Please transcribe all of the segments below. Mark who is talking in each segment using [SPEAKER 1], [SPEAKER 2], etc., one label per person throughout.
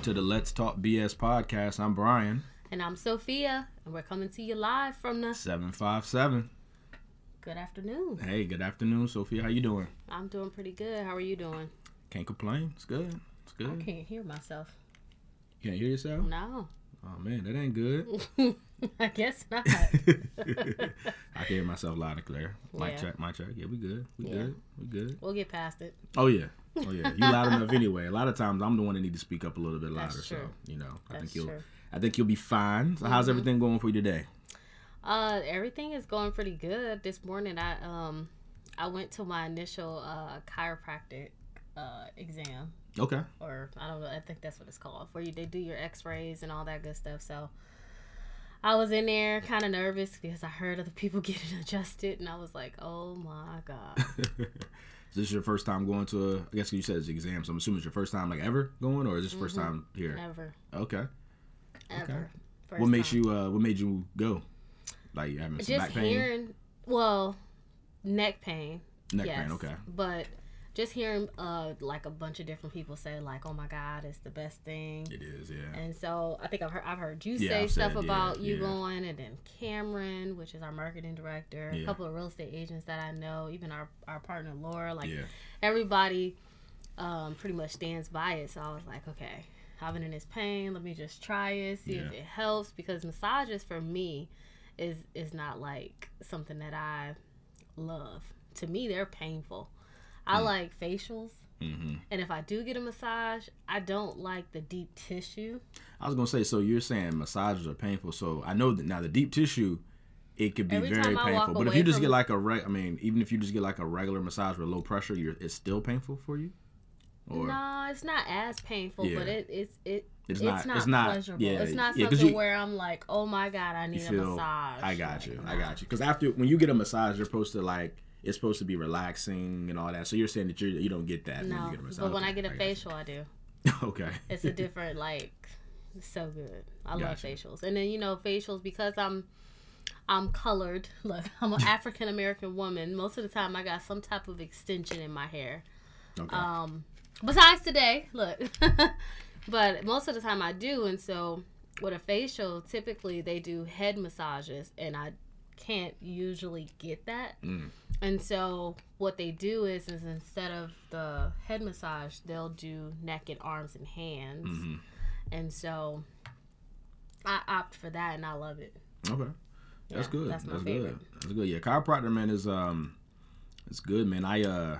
[SPEAKER 1] Welcome to the Let's Talk BS podcast. I'm Bryan,
[SPEAKER 2] And I'm Sofia, and we're coming to you live from the
[SPEAKER 1] 757.
[SPEAKER 2] good afternoon.
[SPEAKER 1] Hey, good afternoon, Sofia. How you doing?
[SPEAKER 2] I'm doing pretty good. How are you doing?
[SPEAKER 1] Can't complain. It's good. It's good.
[SPEAKER 2] I can't hear myself.
[SPEAKER 1] You can't hear yourself?
[SPEAKER 2] No,
[SPEAKER 1] Oh, man, that ain't good.
[SPEAKER 2] I guess not.
[SPEAKER 1] I can hear myself loud and clear. Mic
[SPEAKER 2] Yeah.
[SPEAKER 1] check, mic check. Yeah, we good. We
[SPEAKER 2] Yeah.
[SPEAKER 1] good. We good.
[SPEAKER 2] we'll get past it.
[SPEAKER 1] Oh, yeah. Oh, yeah. You loud enough anyway. A lot of times I'm the one that need to speak up a little bit louder. So, you know, I
[SPEAKER 2] That's
[SPEAKER 1] think you'll
[SPEAKER 2] true.
[SPEAKER 1] I think you'll be fine. So how's
[SPEAKER 2] Mhm.
[SPEAKER 1] everything going for you today?
[SPEAKER 2] Uh, everything is going pretty good. This morning, I um, I went to my initial uh chiropractic uh exam,
[SPEAKER 1] Okay.
[SPEAKER 2] or I don't know. I think that's what it's called, where you they do your X-rays and all that good stuff. So. I was in there kind of nervous because I heard other people getting adjusted, and I was like, "Oh my god!"
[SPEAKER 1] is this your first time going to a? I guess you said it's the exam, so I'm assuming it's your first time like ever going, or is this first
[SPEAKER 2] Mhm.
[SPEAKER 1] time here?
[SPEAKER 2] Never,
[SPEAKER 1] Okay.
[SPEAKER 2] ever. First
[SPEAKER 1] what made
[SPEAKER 2] time.
[SPEAKER 1] you? uh What made you go? Like having some
[SPEAKER 2] just
[SPEAKER 1] back pain,
[SPEAKER 2] hearing well neck pain
[SPEAKER 1] neck
[SPEAKER 2] yes,
[SPEAKER 1] pain. Okay.
[SPEAKER 2] but just hearing uh like a bunch of different people say like oh my god it's the best thing
[SPEAKER 1] It is. Yeah.
[SPEAKER 2] and so i think i've heard, I've heard you
[SPEAKER 1] Yeah,
[SPEAKER 2] say
[SPEAKER 1] I've
[SPEAKER 2] stuff
[SPEAKER 1] said, yeah,
[SPEAKER 2] about you
[SPEAKER 1] yeah.
[SPEAKER 2] going and then cameron which is our marketing director
[SPEAKER 1] Yeah.
[SPEAKER 2] a couple of real estate agents that i know even our, our partner laura like
[SPEAKER 1] yeah.
[SPEAKER 2] everybody um pretty much stands by it so i was like okay i've been in this pain let me just try it see if it helps because massages for me is is not like something that i love to me they're painful i
[SPEAKER 1] Mm.
[SPEAKER 2] like facials
[SPEAKER 1] hmm
[SPEAKER 2] and if i do get a massage i don't like the deep tissue
[SPEAKER 1] I was gonna say. So you're saying massages are painful. So I know that now the deep tissue, it could be
[SPEAKER 2] Every
[SPEAKER 1] very
[SPEAKER 2] time I walk
[SPEAKER 1] painful. But if you just get like a reg, I mean, even if you just get like a regular massage with low pressure, you're it's still painful for you. Or
[SPEAKER 2] no it's not as painful but it it's it
[SPEAKER 1] it's,
[SPEAKER 2] it's,
[SPEAKER 1] not.
[SPEAKER 2] not,
[SPEAKER 1] It's not.
[SPEAKER 2] pleasurable.
[SPEAKER 1] Yeah.
[SPEAKER 2] it's not
[SPEAKER 1] yeah,
[SPEAKER 2] something
[SPEAKER 1] you-
[SPEAKER 2] where I'm like, oh my god, I need
[SPEAKER 1] you
[SPEAKER 2] a massage.
[SPEAKER 1] I got you. I got you. Because after when you get a massage, you're supposed to like it's supposed to be relaxing and all that. So you're saying that you you don't get that when
[SPEAKER 2] No,
[SPEAKER 1] you get a massage.
[SPEAKER 2] but when
[SPEAKER 1] Okay,
[SPEAKER 2] I get a
[SPEAKER 1] you.
[SPEAKER 2] facial, I do.
[SPEAKER 1] okay.
[SPEAKER 2] It's a different like, so good. I love facials, and then you know facials because I'm, I'm colored. Look, I'm an African American woman. Most of the time, I got some type of extension in my hair.
[SPEAKER 1] Okay.
[SPEAKER 2] Um, besides today, look, but most of the time I do, and so with a facial, typically they do head massages, and I can't usually get that.
[SPEAKER 1] Mm.
[SPEAKER 2] And so what they do is, is instead of the head massage, they'll do neck and arms and hands.
[SPEAKER 1] hmm
[SPEAKER 2] And so I opt for that, and I love it.
[SPEAKER 1] Okay. That's
[SPEAKER 2] Yeah,
[SPEAKER 1] good.
[SPEAKER 2] That's
[SPEAKER 1] That's, good. That's good. Yeah, chiropractor man is um, it's good, man. I uh,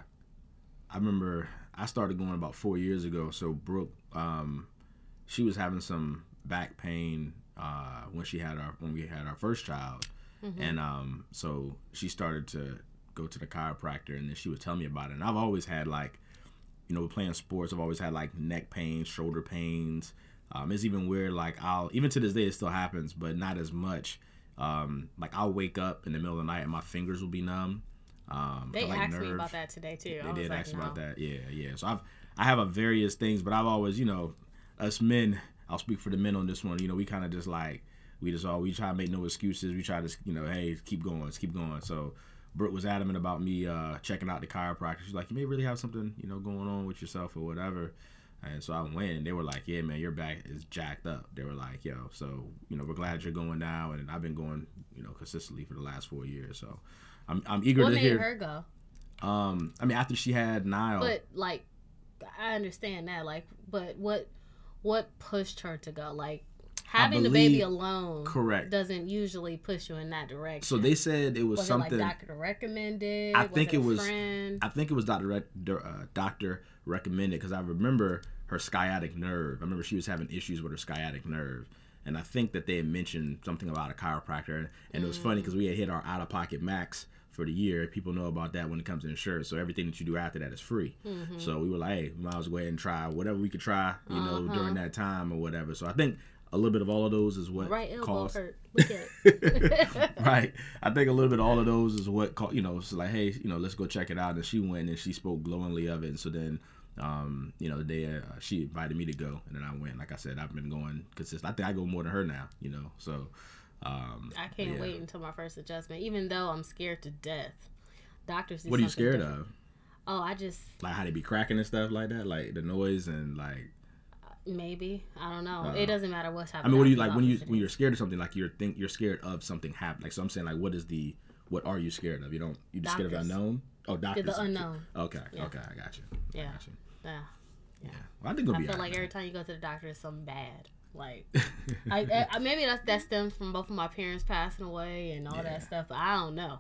[SPEAKER 1] I remember I started going about four years ago. So Brooke, um, she was having some back pain uh when she had our when we had our first child,
[SPEAKER 2] Mhm.
[SPEAKER 1] and um, so she started to go to the chiropractor, and then she would tell me about it. And I've always had like, you know, playing sports, I've always had like neck pains, shoulder pains. Um, it's even weird. Like I'll even to this day it still happens, but not as much. Um, like I'll wake up in the middle of the night and my fingers will be numb. Um,
[SPEAKER 2] They
[SPEAKER 1] like
[SPEAKER 2] asked me about that today too. I
[SPEAKER 1] They
[SPEAKER 2] was
[SPEAKER 1] did
[SPEAKER 2] like,
[SPEAKER 1] ask
[SPEAKER 2] no.
[SPEAKER 1] about that. Yeah, yeah. So I've I have a various things, but I've always, you know, us men. I'll speak for the men on this one. You know, we kind of just like we just all we try to make no excuses. We try to, you know, hey, keep going, let's keep going. So Brooke was adamant about me uh, checking out the chiropractor. She's like, you may really have something, you know, going on with yourself or whatever. And so I went, and they were like, "Yeah, man, your back is jacked up." They were like, "Yo, so you know, we're glad you're going now." And I've been going, you know, consistently for the last four years. So I'm I'm eager
[SPEAKER 2] What
[SPEAKER 1] to
[SPEAKER 2] made
[SPEAKER 1] hear.
[SPEAKER 2] her go?
[SPEAKER 1] Um, I mean, after she had Nile.
[SPEAKER 2] But like, I understand that. Like, but what what pushed her to go? Like, having the baby alone,
[SPEAKER 1] correct.
[SPEAKER 2] doesn't usually push you in that direction.
[SPEAKER 1] So they said it was,
[SPEAKER 2] was
[SPEAKER 1] something.
[SPEAKER 2] it like doctor recommended?
[SPEAKER 1] I think
[SPEAKER 2] it,
[SPEAKER 1] it was-
[SPEAKER 2] Friend?
[SPEAKER 1] I think it was Doctor uh, Doctor recommended because I remember her sciatic nerve. I remember she was having issues with her sciatic nerve, and I think that they had mentioned something about a chiropractor. And it was funny because we had hit our out of pocket max for the year. People know about that when it comes to insurance. So everything that you do after that is free.
[SPEAKER 2] Mhm.
[SPEAKER 1] So we were like, hey, we might as well go ahead and try whatever we could try, you know,
[SPEAKER 2] Uh-huh.
[SPEAKER 1] during that time or whatever. So I think a little bit of all of those is what
[SPEAKER 2] right elbow
[SPEAKER 1] caused.
[SPEAKER 2] hurt. Look at it.
[SPEAKER 1] right. I think a little bit of all of those is what called, you know, it's like, hey, you know, let's go check it out. And she went and she spoke glowingly of it. And so then, um, you know, the day uh, she invited me to go, and then I went. Like I said, I've been going consistent. I think I go more than her now, you know. So, um,
[SPEAKER 2] I can't
[SPEAKER 1] yeah.
[SPEAKER 2] wait until my first adjustment, even though I'm scared to death. Doctors.
[SPEAKER 1] What are you scared
[SPEAKER 2] different.
[SPEAKER 1] of?
[SPEAKER 2] Oh, I just
[SPEAKER 1] Like how they be cracking and stuff like that, like the noise and like.
[SPEAKER 2] Maybe I don't know.
[SPEAKER 1] Uh,
[SPEAKER 2] it doesn't matter what type.
[SPEAKER 1] I mean, what do you like when you when you're scared of something? Like you're think you're scared of something happening. Like so, I'm saying like, what is the what are you scared of? You don't you just scared of the unknown? Oh, doctors.
[SPEAKER 2] the unknown.
[SPEAKER 1] Okay,
[SPEAKER 2] Yeah.
[SPEAKER 1] okay, I got you.
[SPEAKER 2] Yeah.
[SPEAKER 1] I got you.
[SPEAKER 2] Yeah.
[SPEAKER 1] Yeah, well, I think it'll
[SPEAKER 2] I
[SPEAKER 1] be.
[SPEAKER 2] feel
[SPEAKER 1] alright,
[SPEAKER 2] like every
[SPEAKER 1] man.
[SPEAKER 2] time you go to the doctor, it's something bad. Like, I, I maybe that's that stems from both of my parents passing away and all
[SPEAKER 1] Yeah.
[SPEAKER 2] that stuff. I don't know.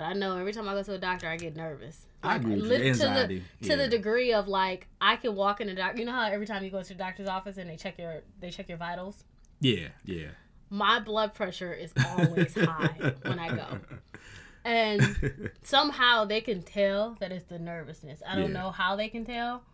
[SPEAKER 2] But I know every time I go to a doctor, I get nervous.
[SPEAKER 1] I agree with you. Anxiety,
[SPEAKER 2] to the
[SPEAKER 1] yeah.
[SPEAKER 2] to the degree of like I can walk in the doctor. You know how every time you go to the doctor's office and they check your they check your vitals.
[SPEAKER 1] Yeah, yeah.
[SPEAKER 2] My blood pressure is always high when I go. And somehow they can tell that it's the nervousness. I don't
[SPEAKER 1] Yeah.
[SPEAKER 2] know how they can tell.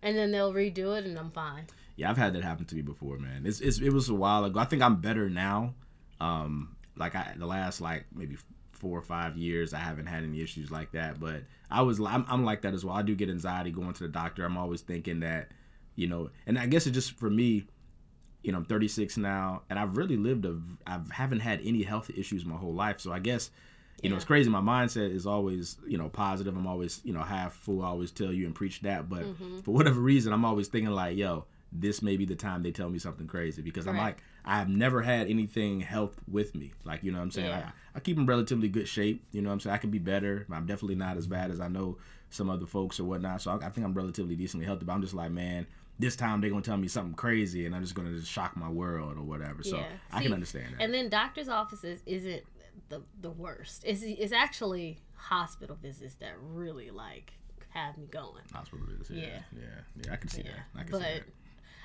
[SPEAKER 2] And then they'll redo it and I'm fine.
[SPEAKER 1] Yeah, I've had that happen to me before, man. It's, it's it was a while ago. I think I'm better now. Um, like I the last like maybe four or five years, I haven't had any issues like that. But I was I'm, I'm like that as well. I do get anxiety going to the doctor. I'm always thinking that, you know, and I guess it's just for me. You know, I'm 36 now, and I've really lived a. I haven't had any health issues my whole life. So I guess, you know, it's crazy. My mindset is always, you know, positive. I'm always, you know, half full. I always tell you and preach that. But
[SPEAKER 2] Mm-hmm.
[SPEAKER 1] for whatever reason, I'm always thinking like, yo, this may be the time they tell me something crazy because I'm like, I have never had anything health with me. Like, you know what I'm saying?
[SPEAKER 2] Yeah.
[SPEAKER 1] I, I keep in relatively good shape. You know what I'm saying? I can be better. I'm definitely not as bad as I know some other folks or whatnot. So I, I think I'm relatively decently healthy. But I'm just like, man, this time they're gonna tell me something crazy, and I'm just gonna just shock my world or whatever. So
[SPEAKER 2] Yeah.
[SPEAKER 1] I
[SPEAKER 2] See,
[SPEAKER 1] can understand that.
[SPEAKER 2] And then doctor's offices isn't the the worst. It's it's actually hospital visits that really like have me going.
[SPEAKER 1] Hospital visits. Yeah,
[SPEAKER 2] Yeah.
[SPEAKER 1] yeah, yeah. I can see
[SPEAKER 2] Yeah.
[SPEAKER 1] that. I can
[SPEAKER 2] But
[SPEAKER 1] see that.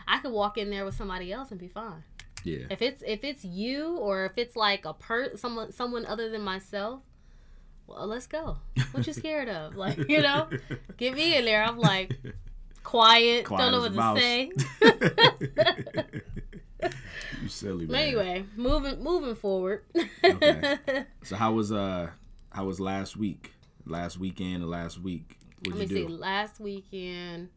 [SPEAKER 2] I could walk in there with somebody else and be fine.
[SPEAKER 1] Yeah.
[SPEAKER 2] If it's if it's you or if it's like a per someone someone other than myself, well, let's go. What you scared of? Like you know, get me in there. I'm like quiet,
[SPEAKER 1] Quiet
[SPEAKER 2] don't know what
[SPEAKER 1] a
[SPEAKER 2] to
[SPEAKER 1] mouse.
[SPEAKER 2] say.
[SPEAKER 1] you silly man.
[SPEAKER 2] anyway, moving moving forward.
[SPEAKER 1] Okay. So how was uh how was last week? Last weekend or last week?
[SPEAKER 2] Let me see. Last weekend,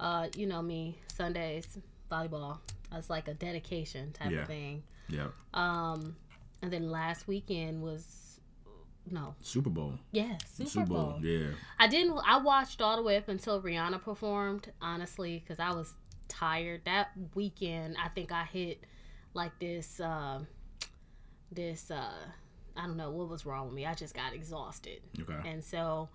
[SPEAKER 2] uh, you know me, Sundays volleyball. That's like a dedication type
[SPEAKER 1] Yeah.
[SPEAKER 2] of thing.
[SPEAKER 1] Yeah.
[SPEAKER 2] Um, and then last weekend was no,
[SPEAKER 1] Super Bowl.
[SPEAKER 2] yeah, Super, Bowl.
[SPEAKER 1] Yeah.
[SPEAKER 2] I didn't. I watched all the way up until Rihanna performed. Honestly, because I was tired that weekend. I think I hit like this. Uh, this. Uh, I don't know what was wrong with me. I just got exhausted.
[SPEAKER 1] Okay.
[SPEAKER 2] And so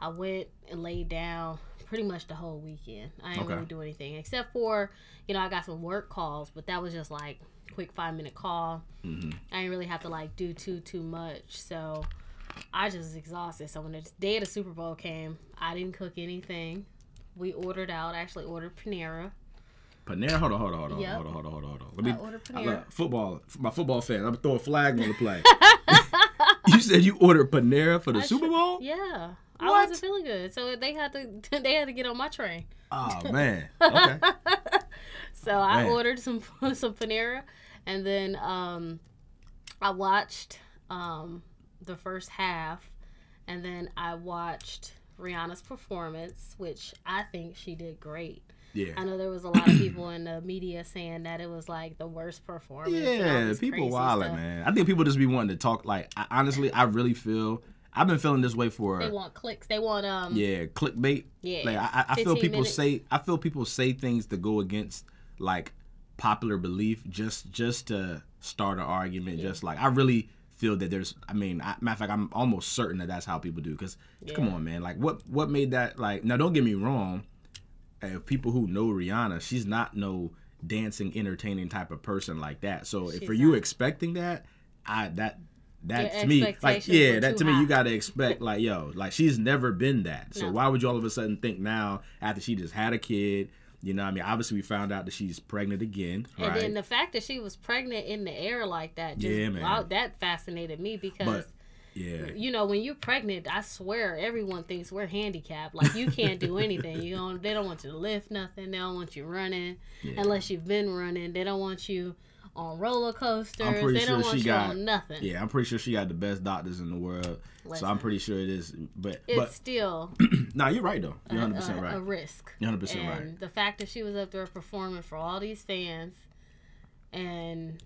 [SPEAKER 2] I went and laid down pretty much the whole weekend. I didn't
[SPEAKER 1] Okay.
[SPEAKER 2] really do anything except for, you know, I got some work calls, but that was just like quick five minute call.
[SPEAKER 1] hmm
[SPEAKER 2] I didn't really have to like do too too much. So I just was exhausted. So when the day of the Super Bowl came, I didn't cook anything. We ordered out. I actually ordered Panera.
[SPEAKER 1] Panera, hold on, hold on, hold on,
[SPEAKER 2] Yep.
[SPEAKER 1] hold on, hold on, hold on, hold on. Let me.
[SPEAKER 2] I ordered
[SPEAKER 1] I
[SPEAKER 2] Panera.
[SPEAKER 1] love football. My football fan. I'm gonna throw a flag on the play. you said you ordered Panera for the
[SPEAKER 2] I
[SPEAKER 1] Super Bowl?
[SPEAKER 2] Yeah. I
[SPEAKER 1] What?
[SPEAKER 2] wasn't feeling good, so they had to they had to get on my train.
[SPEAKER 1] Oh man. Okay.
[SPEAKER 2] So I
[SPEAKER 1] Man.
[SPEAKER 2] ordered some some Panera, and then um, I watched um, the first half, and then I watched Rihanna's performance, which I think she did great.
[SPEAKER 1] Yeah.
[SPEAKER 2] I know there was a lot of people in the media saying that it was like the worst performance.
[SPEAKER 1] Yeah, people
[SPEAKER 2] crazy
[SPEAKER 1] wildin',
[SPEAKER 2] stuff.
[SPEAKER 1] man. I think people just be wanting to talk. Like, I, honestly, I really feel I've been feeling this way for
[SPEAKER 2] They want clicks. They want um.
[SPEAKER 1] yeah clickbait.
[SPEAKER 2] Yeah.
[SPEAKER 1] Like, I, I- feel people
[SPEAKER 2] minutes.
[SPEAKER 1] say I feel people say things to go against like popular belief just just to start an argument. Just like I really feel that there's. I mean, I, matter of fact, I'm almost certain that that's how people do. Because come on, man. Like, what what made that like? Now, don't get me wrong. uh, people who know Rihanna, she's not no dancing, entertaining type of person like that. So if for you expecting that, I that that
[SPEAKER 2] Your
[SPEAKER 1] to me, like yeah, that to me, you gotta expect like yo, like she's never been that. So
[SPEAKER 2] No.
[SPEAKER 1] why would you all of a sudden think now after she just had a kid? You know, what I mean, obviously we found out that she's pregnant again,
[SPEAKER 2] And
[SPEAKER 1] right?
[SPEAKER 2] then the fact that she was pregnant in the air like that, just
[SPEAKER 1] Yeah, man.
[SPEAKER 2] wow, that fascinated me because
[SPEAKER 1] but yeah,
[SPEAKER 2] you know when you're pregnant, I swear everyone thinks we're handicapped. Like you can't do anything. You don't. They don't want you to lift nothing. They don't want you running
[SPEAKER 1] Yeah.
[SPEAKER 2] unless you've been running. They don't want you on roller coasters.
[SPEAKER 1] I'm pretty
[SPEAKER 2] they don't
[SPEAKER 1] sure
[SPEAKER 2] want
[SPEAKER 1] she got-
[SPEAKER 2] nothing.
[SPEAKER 1] yeah, I'm pretty sure she got the best doctors in the world. So I'm pretty sure it is. But
[SPEAKER 2] It's
[SPEAKER 1] but
[SPEAKER 2] still
[SPEAKER 1] nah, you're right though. You're 100 percent right.
[SPEAKER 2] a risk.
[SPEAKER 1] You're 100 percent right.
[SPEAKER 2] the fact that she was up there performing for all these fans, and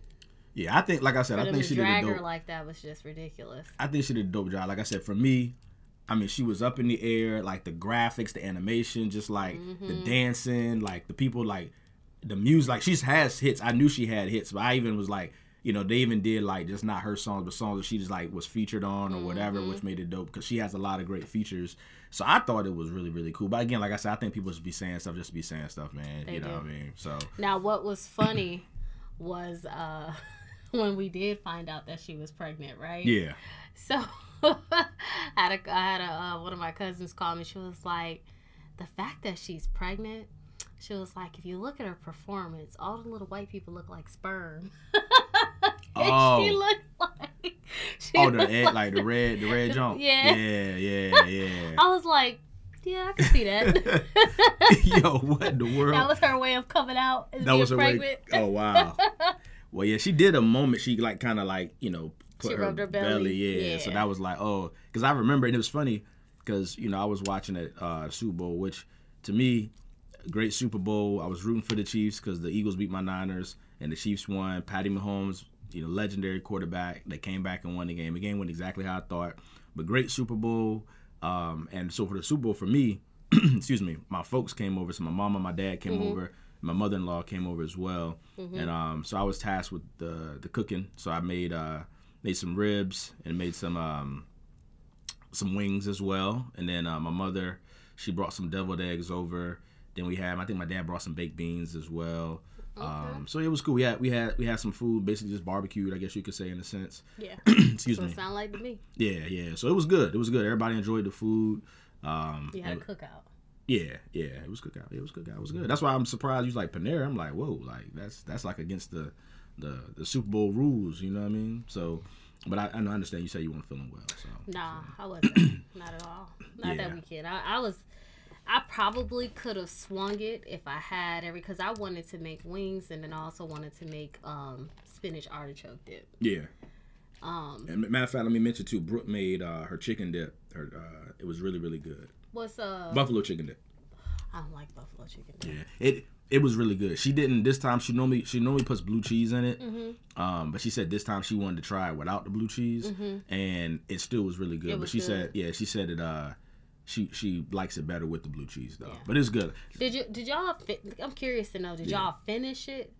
[SPEAKER 1] Yeah, I think like I said, I think she did a dope.
[SPEAKER 2] her like that was just ridiculous.
[SPEAKER 1] I think she did a dope job. Like I said, for me, I mean, she was up in the air, like the graphics, the animation, just like the
[SPEAKER 2] Mm-hmm.
[SPEAKER 1] dancing, like the people, like the music like she's has hits. I knew she had hits, but I even was like, you know, they even did like just not her songs, but songs that she just like was featured on or whatever,
[SPEAKER 2] Mm-hmm.
[SPEAKER 1] which made it dope because she has a lot of great features. So I thought it was really really cool. But again, like I said, I think people should be saying stuff just to be saying stuff, man.
[SPEAKER 2] They
[SPEAKER 1] you know
[SPEAKER 2] do.
[SPEAKER 1] what I mean? So
[SPEAKER 2] Now, what was funny was uh, when we did find out that she was pregnant, right?
[SPEAKER 1] yeah,
[SPEAKER 2] So I had a, I had a uh, one of my cousins call me. She was like, the fact that she's pregnant. She was like, if you look at her performance, all the little white people look like sperm. And
[SPEAKER 1] Oh.
[SPEAKER 2] she looked like. She
[SPEAKER 1] oh the
[SPEAKER 2] looked
[SPEAKER 1] ed, like the red the red jump.
[SPEAKER 2] Yeah.
[SPEAKER 1] yeah, yeah, yeah.
[SPEAKER 2] I was like, yeah, I can see that.
[SPEAKER 1] Yo, what in the world?
[SPEAKER 2] that was her way of coming out
[SPEAKER 1] that
[SPEAKER 2] being
[SPEAKER 1] was her
[SPEAKER 2] pregnant.
[SPEAKER 1] way. Oh wow. well, yeah, she did a moment. She like kind of like you know put
[SPEAKER 2] She
[SPEAKER 1] her,
[SPEAKER 2] rubbed her belly.
[SPEAKER 1] Yeah. So that was like oh, because I remember and it was funny because you know I was watching it uh, Super Bowl, which to me, great Super Bowl. I was rooting for the Chiefs because the Eagles beat my Niners and the Chiefs won. Patty Mahomes, you know, legendary quarterback. They came back and won the game. The game went exactly how I thought. But great Super Bowl. Um, and so for the Super Bowl for me, excuse me, my folks came over. So my mom and my dad came over. My mother-in-law came over as well, and um, so I was tasked with the the cooking. So I made uh, made some ribs and made some um, some wings as well. And then uh, my mother, she brought some deviled eggs over. Then we had, I think my dad brought some baked beans as well. Um, so it was cool. We had we had we had some food, basically just barbecued, I guess you could say in a sense.
[SPEAKER 2] Yeah.
[SPEAKER 1] Excuse
[SPEAKER 2] So
[SPEAKER 1] me.
[SPEAKER 2] it sound like to me.
[SPEAKER 1] Yeah, yeah. So it was good. It was good. Everybody enjoyed the food. Um,
[SPEAKER 2] You had a cookout.
[SPEAKER 1] yeah, yeah, it was cookout. It was cookout. It was good. That's why I'm surprised. You like Panera. I'm like, whoa, like that's that's like against the the the Super Bowl rules. You know what I mean? So, but I, I understand you say you weren't feeling well. So
[SPEAKER 2] Nah, I wasn't. Not at all. Not
[SPEAKER 1] Yeah.
[SPEAKER 2] that weekend. I, I was. I probably could have swung it if I had every because I wanted to make wings and then I also wanted to make um, spinach artichoke dip.
[SPEAKER 1] yeah.
[SPEAKER 2] Um,
[SPEAKER 1] And matter of fact, let me mention too. Brooke made uh, her chicken dip. Her uh, it was really really good.
[SPEAKER 2] what's uh?
[SPEAKER 1] Buffalo chicken dip.
[SPEAKER 2] I don't like buffalo chicken. Dip.
[SPEAKER 1] Yeah, it it was really good. She didn't this time. She normally she normally puts blue cheese in it.
[SPEAKER 2] Mm-hmm.
[SPEAKER 1] Um, but she said this time she wanted to try it without the blue cheese, and it still was really good.
[SPEAKER 2] It
[SPEAKER 1] but she
[SPEAKER 2] good.
[SPEAKER 1] said, yeah, she said it. Uh, she she likes it better with the blue cheese though.
[SPEAKER 2] Yeah.
[SPEAKER 1] But it's good.
[SPEAKER 2] Did you? Did y'all? I'm curious to know. Did y'all finish it?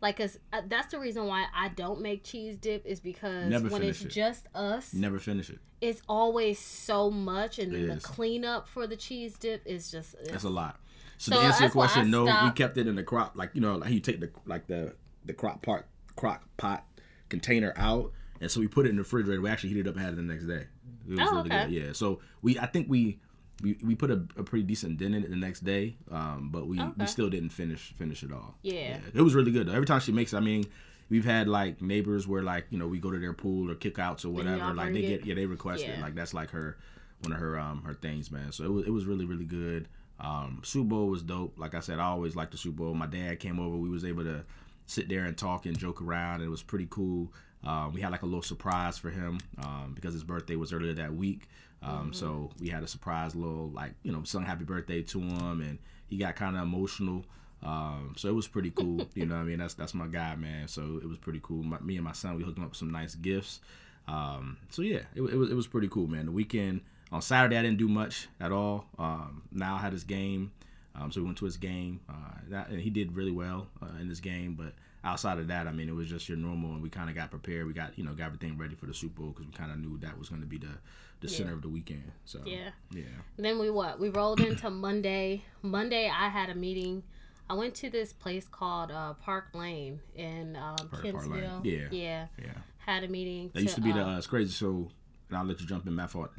[SPEAKER 2] Like, cause uh, that's the reason why I don't make cheese dip is because
[SPEAKER 1] Never
[SPEAKER 2] when it's
[SPEAKER 1] it.
[SPEAKER 2] just us,
[SPEAKER 1] Never finish it.
[SPEAKER 2] it's always so much, and then the cleanup for the cheese dip is just
[SPEAKER 1] That's a lot. So,
[SPEAKER 2] So
[SPEAKER 1] to answer your
[SPEAKER 2] that's why I
[SPEAKER 1] question, no, we kept it in the crop. Like you know, like you take the like the the crock pot crock pot container out, and so we put it in the refrigerator. We actually heated it up and had it the next day. It was
[SPEAKER 2] Oh,
[SPEAKER 1] really
[SPEAKER 2] okay.
[SPEAKER 1] good. Yeah. So we, I think we. We, we put a, a pretty decent dent in it the next day, um, but we, we still didn't finish finish it all.
[SPEAKER 2] Yeah.
[SPEAKER 1] it was really good. Every time she makes, it, I mean, we've had like neighbors where like you know we go to their pool or kickouts or whatever. Like they
[SPEAKER 2] it?
[SPEAKER 1] get yeah they request it. Like that's like her one of her um her things, man. So it was it was really really good. Um, Super Bowl was dope. Like I said, I always liked the Super Bowl. My dad came over. We was able to sit there and talk and joke around. And it was pretty cool. Um, we had like a little surprise for him um, because his birthday was earlier that week. Um, So we had a surprise little like you know sung happy birthday to him, and he got kind of emotional. Um, so it was pretty cool. You know what I mean? That's that's my guy, man. So it was pretty cool. My, me and my son, we hooked him up with some nice gifts. Um, so yeah, it, it was it was pretty cool, man. The weekend on Saturday I didn't do much at all. Um, now had his game, um, so we went to his game. Uh, that and he did really well uh, in this game. But outside of that, I mean, it was just your normal, and we kind of got prepared. We got you know got everything ready for the Super Bowl because we kind of knew that was going to be the the center of the weekend. So
[SPEAKER 2] Yeah.
[SPEAKER 1] yeah,
[SPEAKER 2] Then we what? We rolled into Monday. Monday, I had a meeting. I went to this place called uh, Park Lane in um,
[SPEAKER 1] Park- Park. Yeah.
[SPEAKER 2] yeah.
[SPEAKER 1] yeah.
[SPEAKER 2] Had a meeting.
[SPEAKER 1] That used to be the
[SPEAKER 2] uh,
[SPEAKER 1] uh, it's crazy. So and I'll let you jump in, my fault.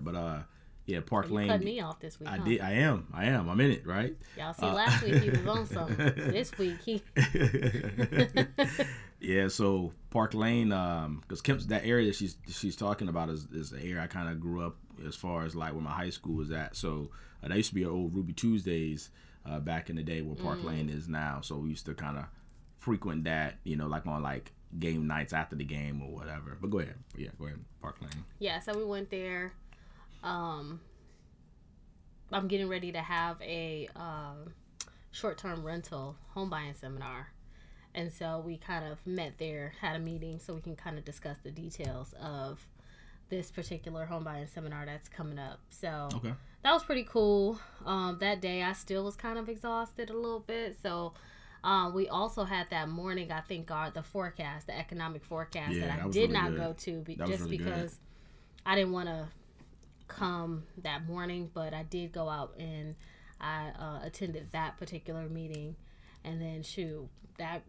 [SPEAKER 1] But uh, yeah, Park
[SPEAKER 2] you
[SPEAKER 1] Lane.
[SPEAKER 2] cut me off this week.
[SPEAKER 1] I
[SPEAKER 2] huh?
[SPEAKER 1] did. I am. I am. I'm in it. Right.
[SPEAKER 2] Y'all see,
[SPEAKER 1] Uh,
[SPEAKER 2] last week he was on something. this week he.
[SPEAKER 1] yeah, so Park Lane, um, because Kemp's that area she's she's talking about is, is the area I kind of grew up as far as like where my high school was at. So uh, that used to be an old Ruby Tuesdays uh, back in the day where Park Lane is now. So we used to kind of frequent that, you know, like on like game nights after the game or whatever. But go ahead, yeah, go ahead, Park Lane.
[SPEAKER 2] Yeah, so we went there. Um, I'm getting ready to have a um, short-term rental home buying seminar, and so we kind of met there, had a meeting, so we can kind of discuss the details of this particular home buying seminar that's coming up. So
[SPEAKER 1] Okay.
[SPEAKER 2] that was pretty cool. Um, that day, I still was kind of exhausted a little bit, so Um, we also had that morning, I think, our the forecast, the economic forecast
[SPEAKER 1] Yeah,
[SPEAKER 2] that I
[SPEAKER 1] that
[SPEAKER 2] did
[SPEAKER 1] really
[SPEAKER 2] not
[SPEAKER 1] good.
[SPEAKER 2] go to be, just
[SPEAKER 1] really good.
[SPEAKER 2] because I didn't want to come that morning, but I did go out and I uh, attended that particular meeting, and then shoot that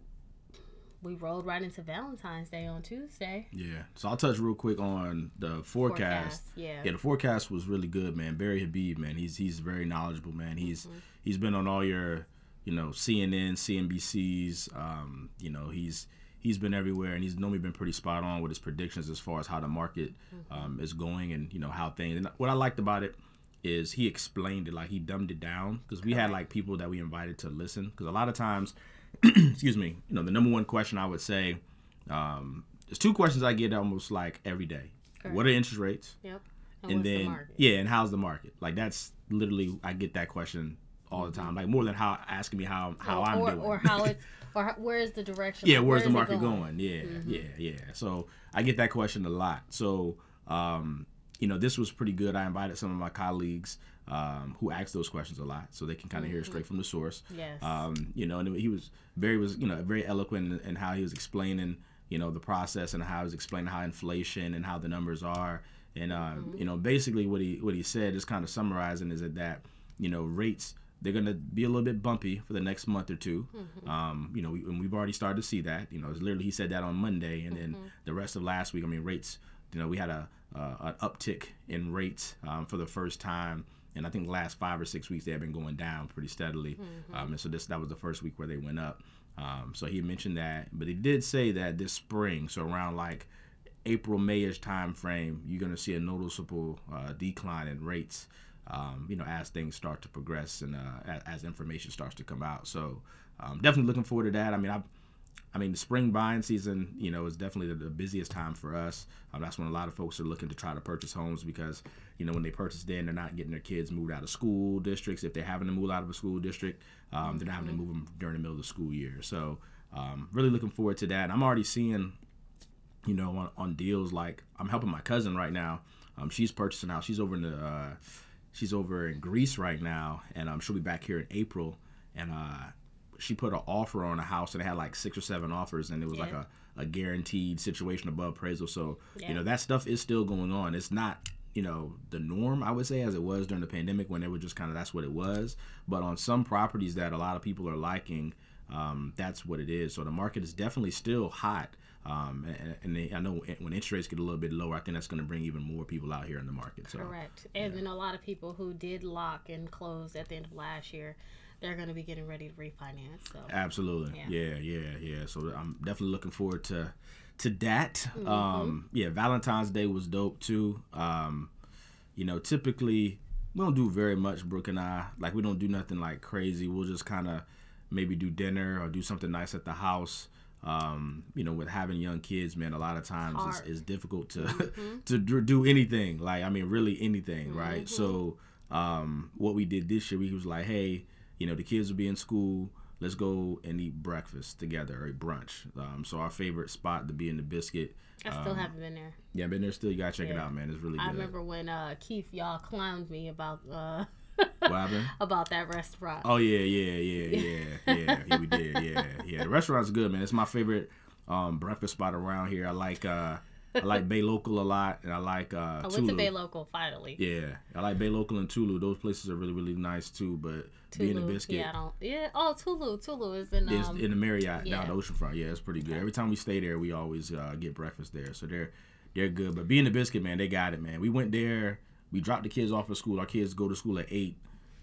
[SPEAKER 2] we rolled right into Valentine's Day on Tuesday.
[SPEAKER 1] Yeah. So I'll touch real quick on the forecast.
[SPEAKER 2] yeah.
[SPEAKER 1] Yeah, the forecast was really good, man. Barry Habib, man, he's he's very knowledgeable, man. He's
[SPEAKER 2] Mm-hmm.
[SPEAKER 1] he's been on all your, you know, CNN, CNBC's. Um, you know, he's he's been everywhere, and he's normally been pretty spot on with his predictions as far as how the market
[SPEAKER 2] Mm-hmm.
[SPEAKER 1] um, is going, and you know how things. And what I liked about it is he explained it like he dumbed it down because we had like people that we invited to listen because a lot of times, excuse me, you know, the number one question I would say. Um, there's two questions I get almost like every day.
[SPEAKER 2] Correct.
[SPEAKER 1] What are interest rates?
[SPEAKER 2] Yep.
[SPEAKER 1] and
[SPEAKER 2] what's
[SPEAKER 1] then
[SPEAKER 2] the
[SPEAKER 1] yeah, and how's the market? Like that's literally I get that question all the time, like more than how asking me how how I'm
[SPEAKER 2] or,
[SPEAKER 1] doing.
[SPEAKER 2] or how it's or how, where is the direction?
[SPEAKER 1] yeah,
[SPEAKER 2] Like,
[SPEAKER 1] where's
[SPEAKER 2] where
[SPEAKER 1] the market going? Yeah,
[SPEAKER 2] Mm-hmm.
[SPEAKER 1] yeah, yeah. So I get that question a lot. So um, you know, this was pretty good. I invited some of my colleagues um, who ask those questions a lot, so they can kind of hear straight from the source.
[SPEAKER 2] Yes.
[SPEAKER 1] Um, you know, and he was very was you know very eloquent in, in how he was explaining you know the process and how he was explaining how inflation and how the numbers are and uh, you know basically what he what he said is kind of summarizing is that that you know rates they're gonna be a little bit bumpy for the next month or 2 Um, you know, we, and we've already started to see that. You know, it's literally he said that on Monday, and then the rest of last week. I mean, rates. You know, we had a uh, an uptick in rates um, for the first time, and I think the last five or six weeks they have been going down pretty steadily. Um, and so this that was the first week where they went up. Um, so he mentioned that, but he did say that this spring, so around like April Mayish time frame, you're going to see a noticeable uh, decline in rates. Um, you know, as things start to progress and uh, as, as information starts to come out. So, um, definitely looking forward to that. I mean, I, I mean, the spring buying season, you know, is definitely the, the busiest time for us. Um, that's when a lot of folks are looking to try to purchase homes because, you know, when they purchase then, they're not getting their kids moved out of school districts. If they're having to move out of a school district, um, they're not having to move them during the middle of the school year. So, um, really looking forward to that. I'm already seeing you know, on, on deals like I'm helping my cousin right now. Um, she's purchasing house. She's over in the, uh, she's over in Greece right now, and um, she'll be back here in April. And uh, she put an offer on a house, and it had like six or seven offers, and it was like a, a guaranteed situation above appraisal. So
[SPEAKER 2] Yeah.
[SPEAKER 1] you know that stuff is still going on. It's not you know the norm I would say as it was during the pandemic when it was just kind of that's what it was. But on some properties that a lot of people are liking, um, that's what it is. So the market is definitely still hot. Um, and, and they, I know when interest rates get a little bit lower, I think that's going to bring even more people out here in the market. So
[SPEAKER 2] Correct. And then a lot of people who did lock and close at the end of last year, they're going to be getting ready to refinance. So
[SPEAKER 1] absolutely,
[SPEAKER 2] Yeah.
[SPEAKER 1] yeah, yeah, yeah. So I'm definitely looking forward to to that.
[SPEAKER 2] Mm-hmm.
[SPEAKER 1] Um, yeah, Valentine's Day was dope too. Um, you know, typically we don't do very much, Brooke and I. Like we don't do nothing like crazy. We'll just kind of maybe do dinner or do something nice at the house. Um, you know, with having young kids, man, a lot of times.
[SPEAKER 2] Mm-hmm.
[SPEAKER 1] it's, it's difficult to to do do anything. Like I mean, really anything, right?
[SPEAKER 2] Mm-hmm.
[SPEAKER 1] So, um, what we did this year, we was like, hey, you know, the kids will be in school. Let's go and eat breakfast together or brunch. Um, so our favorite spot to be in the biscuit.
[SPEAKER 2] I still haven't been there.
[SPEAKER 1] Yeah, been there still. You gotta check it out, man. It's really good.
[SPEAKER 2] I
[SPEAKER 1] good.
[SPEAKER 2] remember when uh, Keith y'all clowned me about uh,
[SPEAKER 1] What happened?
[SPEAKER 2] about that restaurant.
[SPEAKER 1] Oh yeah, yeah, yeah, yeah, yeah. yeah we did. Yeah, yeah. The restaurant's good, man. It's my favorite um, breakfast spot around here. I like uh, I like Bay Local a lot, and I like uh,
[SPEAKER 2] I went
[SPEAKER 1] Tulu.
[SPEAKER 2] to Bay Local finally.
[SPEAKER 1] Yeah, I like Bay Local and Tulu. Those places are really, really nice too. But being a biscuit,
[SPEAKER 2] Yeah, I don't. Yeah. Oh, Tulu. Tulu is in um.
[SPEAKER 1] in the Marriott
[SPEAKER 2] yeah.
[SPEAKER 1] down the oceanfront. Yeah, it's pretty good. Every time we stay there, we always uh, get breakfast there. So they're they're good. But being the biscuit, man, they got it, man. We went there. We dropped the kids off at school. Our kids go to school at eight.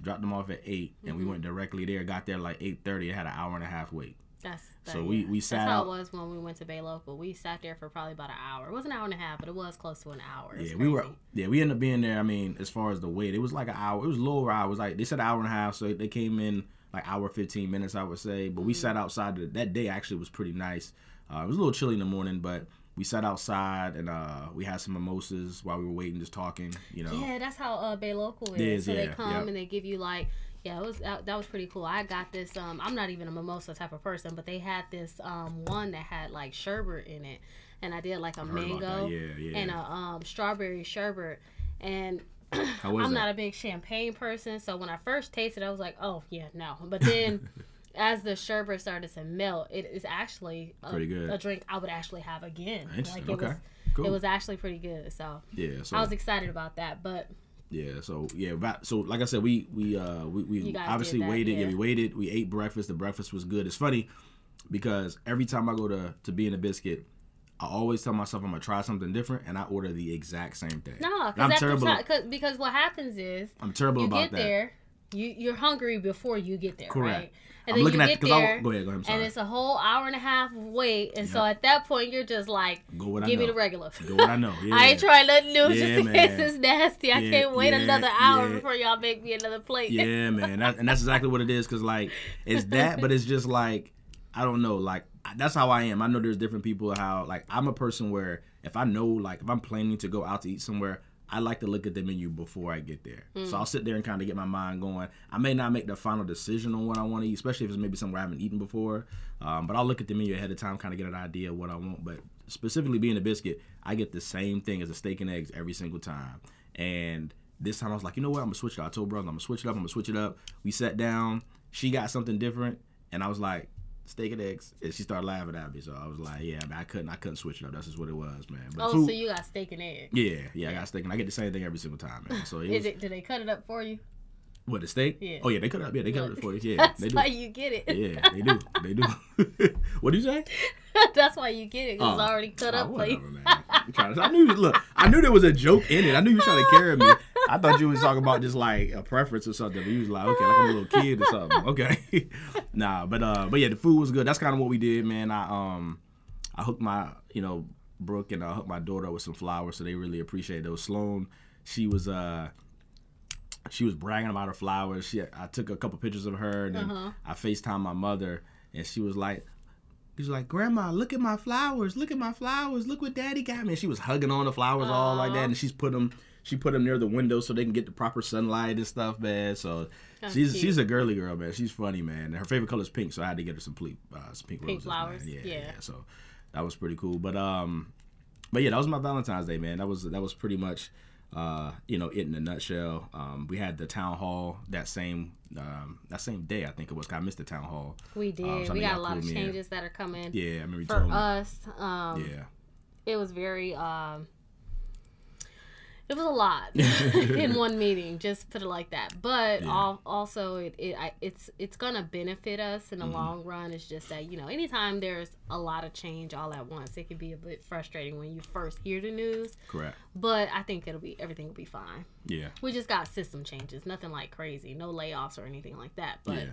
[SPEAKER 1] Dropped them off at 8 and
[SPEAKER 2] Mm-hmm.
[SPEAKER 1] we went directly there. Got there like eight thirty. It had an hour and a half wait.
[SPEAKER 2] That's
[SPEAKER 1] so
[SPEAKER 2] that-
[SPEAKER 1] we- we sat
[SPEAKER 2] That's how it was when we went to Bay Local. We sat there for probably about an hour. It was an hour and a half, but it was close to an hour. Was
[SPEAKER 1] Yeah, we were. Yeah, we ended up being there. I mean, as far as the wait, it was like an hour. It was lower hours. Like they said, an hour and a half. So they came in like hour fifteen minutes, I would say. But we
[SPEAKER 2] Mm-hmm.
[SPEAKER 1] sat outside. That day actually was pretty nice. Uh, it was a little chilly in the morning, but we sat outside and uh, we had some mimosas while we were waiting, just talking. You know.
[SPEAKER 2] Yeah, that's how uh, Bay Local is. So they come
[SPEAKER 1] yep.
[SPEAKER 2] and they give you like, yeah, it was that, that was pretty cool. I got this. Um, I'm not even a mimosa type of person, but they had this um one that had like sherbet in it, and I did like a mango.
[SPEAKER 1] Yeah, yeah.
[SPEAKER 2] and a um strawberry sherbet, and. I'm
[SPEAKER 1] that?
[SPEAKER 2] not a big champagne person, so when I first tasted, it, I was like, "Oh yeah, no." But then as the sherbet started to melt, it is actually a,
[SPEAKER 1] Pretty good.
[SPEAKER 2] a drink I would actually have again.
[SPEAKER 1] Interesting.
[SPEAKER 2] Like it
[SPEAKER 1] okay.
[SPEAKER 2] was,
[SPEAKER 1] cool.
[SPEAKER 2] it was actually pretty good. So
[SPEAKER 1] yeah. So
[SPEAKER 2] I was excited about that. But
[SPEAKER 1] Yeah, so yeah, so like I said, we we uh we, we obviously
[SPEAKER 2] that,
[SPEAKER 1] waited. Yeah.
[SPEAKER 2] yeah.
[SPEAKER 1] we waited. We ate breakfast. The breakfast was good. It's funny because every time I go to to be in a biscuit, I always tell myself I'm gonna try something different, and I order the exact same thing.
[SPEAKER 2] no, because
[SPEAKER 1] I'm terrible.
[SPEAKER 2] ti- cause, because what happens is
[SPEAKER 1] I'm terrible
[SPEAKER 2] you
[SPEAKER 1] about
[SPEAKER 2] get
[SPEAKER 1] that.
[SPEAKER 2] there, you you're hungry before you get there,
[SPEAKER 1] Correct.
[SPEAKER 2] right? And
[SPEAKER 1] I'm looking at because I go ahead, go ahead.
[SPEAKER 2] And it's a whole hour and a half wait, and so at that point you're just like,
[SPEAKER 1] go what I
[SPEAKER 2] give
[SPEAKER 1] know.
[SPEAKER 2] me the regular.
[SPEAKER 1] Go what I know. Yeah.
[SPEAKER 2] I ain't trying nothing new just
[SPEAKER 1] Yeah,
[SPEAKER 2] in case it's nasty. I
[SPEAKER 1] Yeah,
[SPEAKER 2] can't wait another hour before y'all make me another plate.
[SPEAKER 1] Yeah, man, that, and that's exactly what it is. Cause like it's that, but it's just like I don't know. Like that's how I am. I know there's different people. How like I'm a person where if I know like if I'm planning to go out to eat somewhere, I like to look at the menu before I get there.
[SPEAKER 2] Mm.
[SPEAKER 1] So I'll sit there and kind of get my mind going. I may not make the final decision on what I want to eat, especially if it's maybe somewhere I haven't eaten before. Um, but I'll look at the menu ahead of time, kind of get an idea of what I want. But specifically being a biscuit, I get the same thing as a steak and eggs every single time. And this time I was like, you know what? I'm gonna switch it up. I told brother I'm gonna switch it up. I'm gonna switch it up. We sat down. She got something different, and I was like, steak and eggs. And she started laughing at me. So I was like, yeah, man, I couldn't. I couldn't switch it up. That's just what it was, man. But
[SPEAKER 2] Oh,
[SPEAKER 1] food,
[SPEAKER 2] so you got steak and egg.
[SPEAKER 1] yeah, yeah, I got steak, and I get the same thing every single time, man. So it was
[SPEAKER 2] Is it? Do they cut it up for you?
[SPEAKER 1] What the steak.
[SPEAKER 2] Yeah.
[SPEAKER 1] Oh yeah, they cut it up. Yeah, they cut it up for you. Yeah,
[SPEAKER 2] That's
[SPEAKER 1] they do.
[SPEAKER 2] why you get it.
[SPEAKER 1] Yeah, they do. They do. what do you say?
[SPEAKER 2] That's why you get it. 'cause
[SPEAKER 1] Oh.
[SPEAKER 2] it's already cut
[SPEAKER 1] Oh,
[SPEAKER 2] up for you.
[SPEAKER 1] whatever, man. To- I knew. Look, I knew there was a joke in it. I knew you were trying to carry me. I thought you was talking about just like a preference or something. But you was like, okay, like I'm a little kid or something. Okay, nah, but uh, but yeah, the food was good. That's kind of what we did, man. I um, I hooked my, you know, Brooke and I hooked my daughter with some flowers, so they really appreciated those. Sloan, she was uh. She was bragging about her flowers. She, I took a couple pictures of her, and then
[SPEAKER 2] Uh-huh.
[SPEAKER 1] I Facetime my mother, and she was like, He's like, Grandma, look at my flowers. Look at my flowers. Look what Daddy got me. And she was hugging on the flowers all like that, and she's put them. She put them near the window so they can get the proper sunlight and stuff, man. So
[SPEAKER 2] That's
[SPEAKER 1] she's
[SPEAKER 2] cute.
[SPEAKER 1] she's a girly girl, man. She's funny, man. And her favorite color is pink, so I had to get her some pink, uh, some pink,
[SPEAKER 2] Pink
[SPEAKER 1] roses,
[SPEAKER 2] flowers,
[SPEAKER 1] Yeah,
[SPEAKER 2] yeah.
[SPEAKER 1] yeah. So that was pretty cool. But um, but yeah, that was my Valentine's Day, man. That was that was pretty much. Uh, you know, it in a nutshell. Um, we had the town hall that same um, that same day. I think it was. I missed the town hall.
[SPEAKER 2] We did.
[SPEAKER 1] Um,
[SPEAKER 2] we got a lot of
[SPEAKER 1] me in.
[SPEAKER 2] changes that are coming
[SPEAKER 1] Yeah, I remember
[SPEAKER 2] for us. Um,
[SPEAKER 1] Yeah.
[SPEAKER 2] It was very. Um, it was a lot in one meeting. Just put it like that. But
[SPEAKER 1] Yeah.
[SPEAKER 2] al- also, it, it I, it's it's gonna benefit us in the
[SPEAKER 1] Mm-hmm.
[SPEAKER 2] long run. It's just that you know, anytime there's a lot of change all at once, it can be a bit frustrating when you first hear the news.
[SPEAKER 1] Correct.
[SPEAKER 2] But I think it'll be everything will be fine.
[SPEAKER 1] Yeah.
[SPEAKER 2] We just got system changes, nothing like crazy, no layoffs or anything like that. But
[SPEAKER 1] Yeah.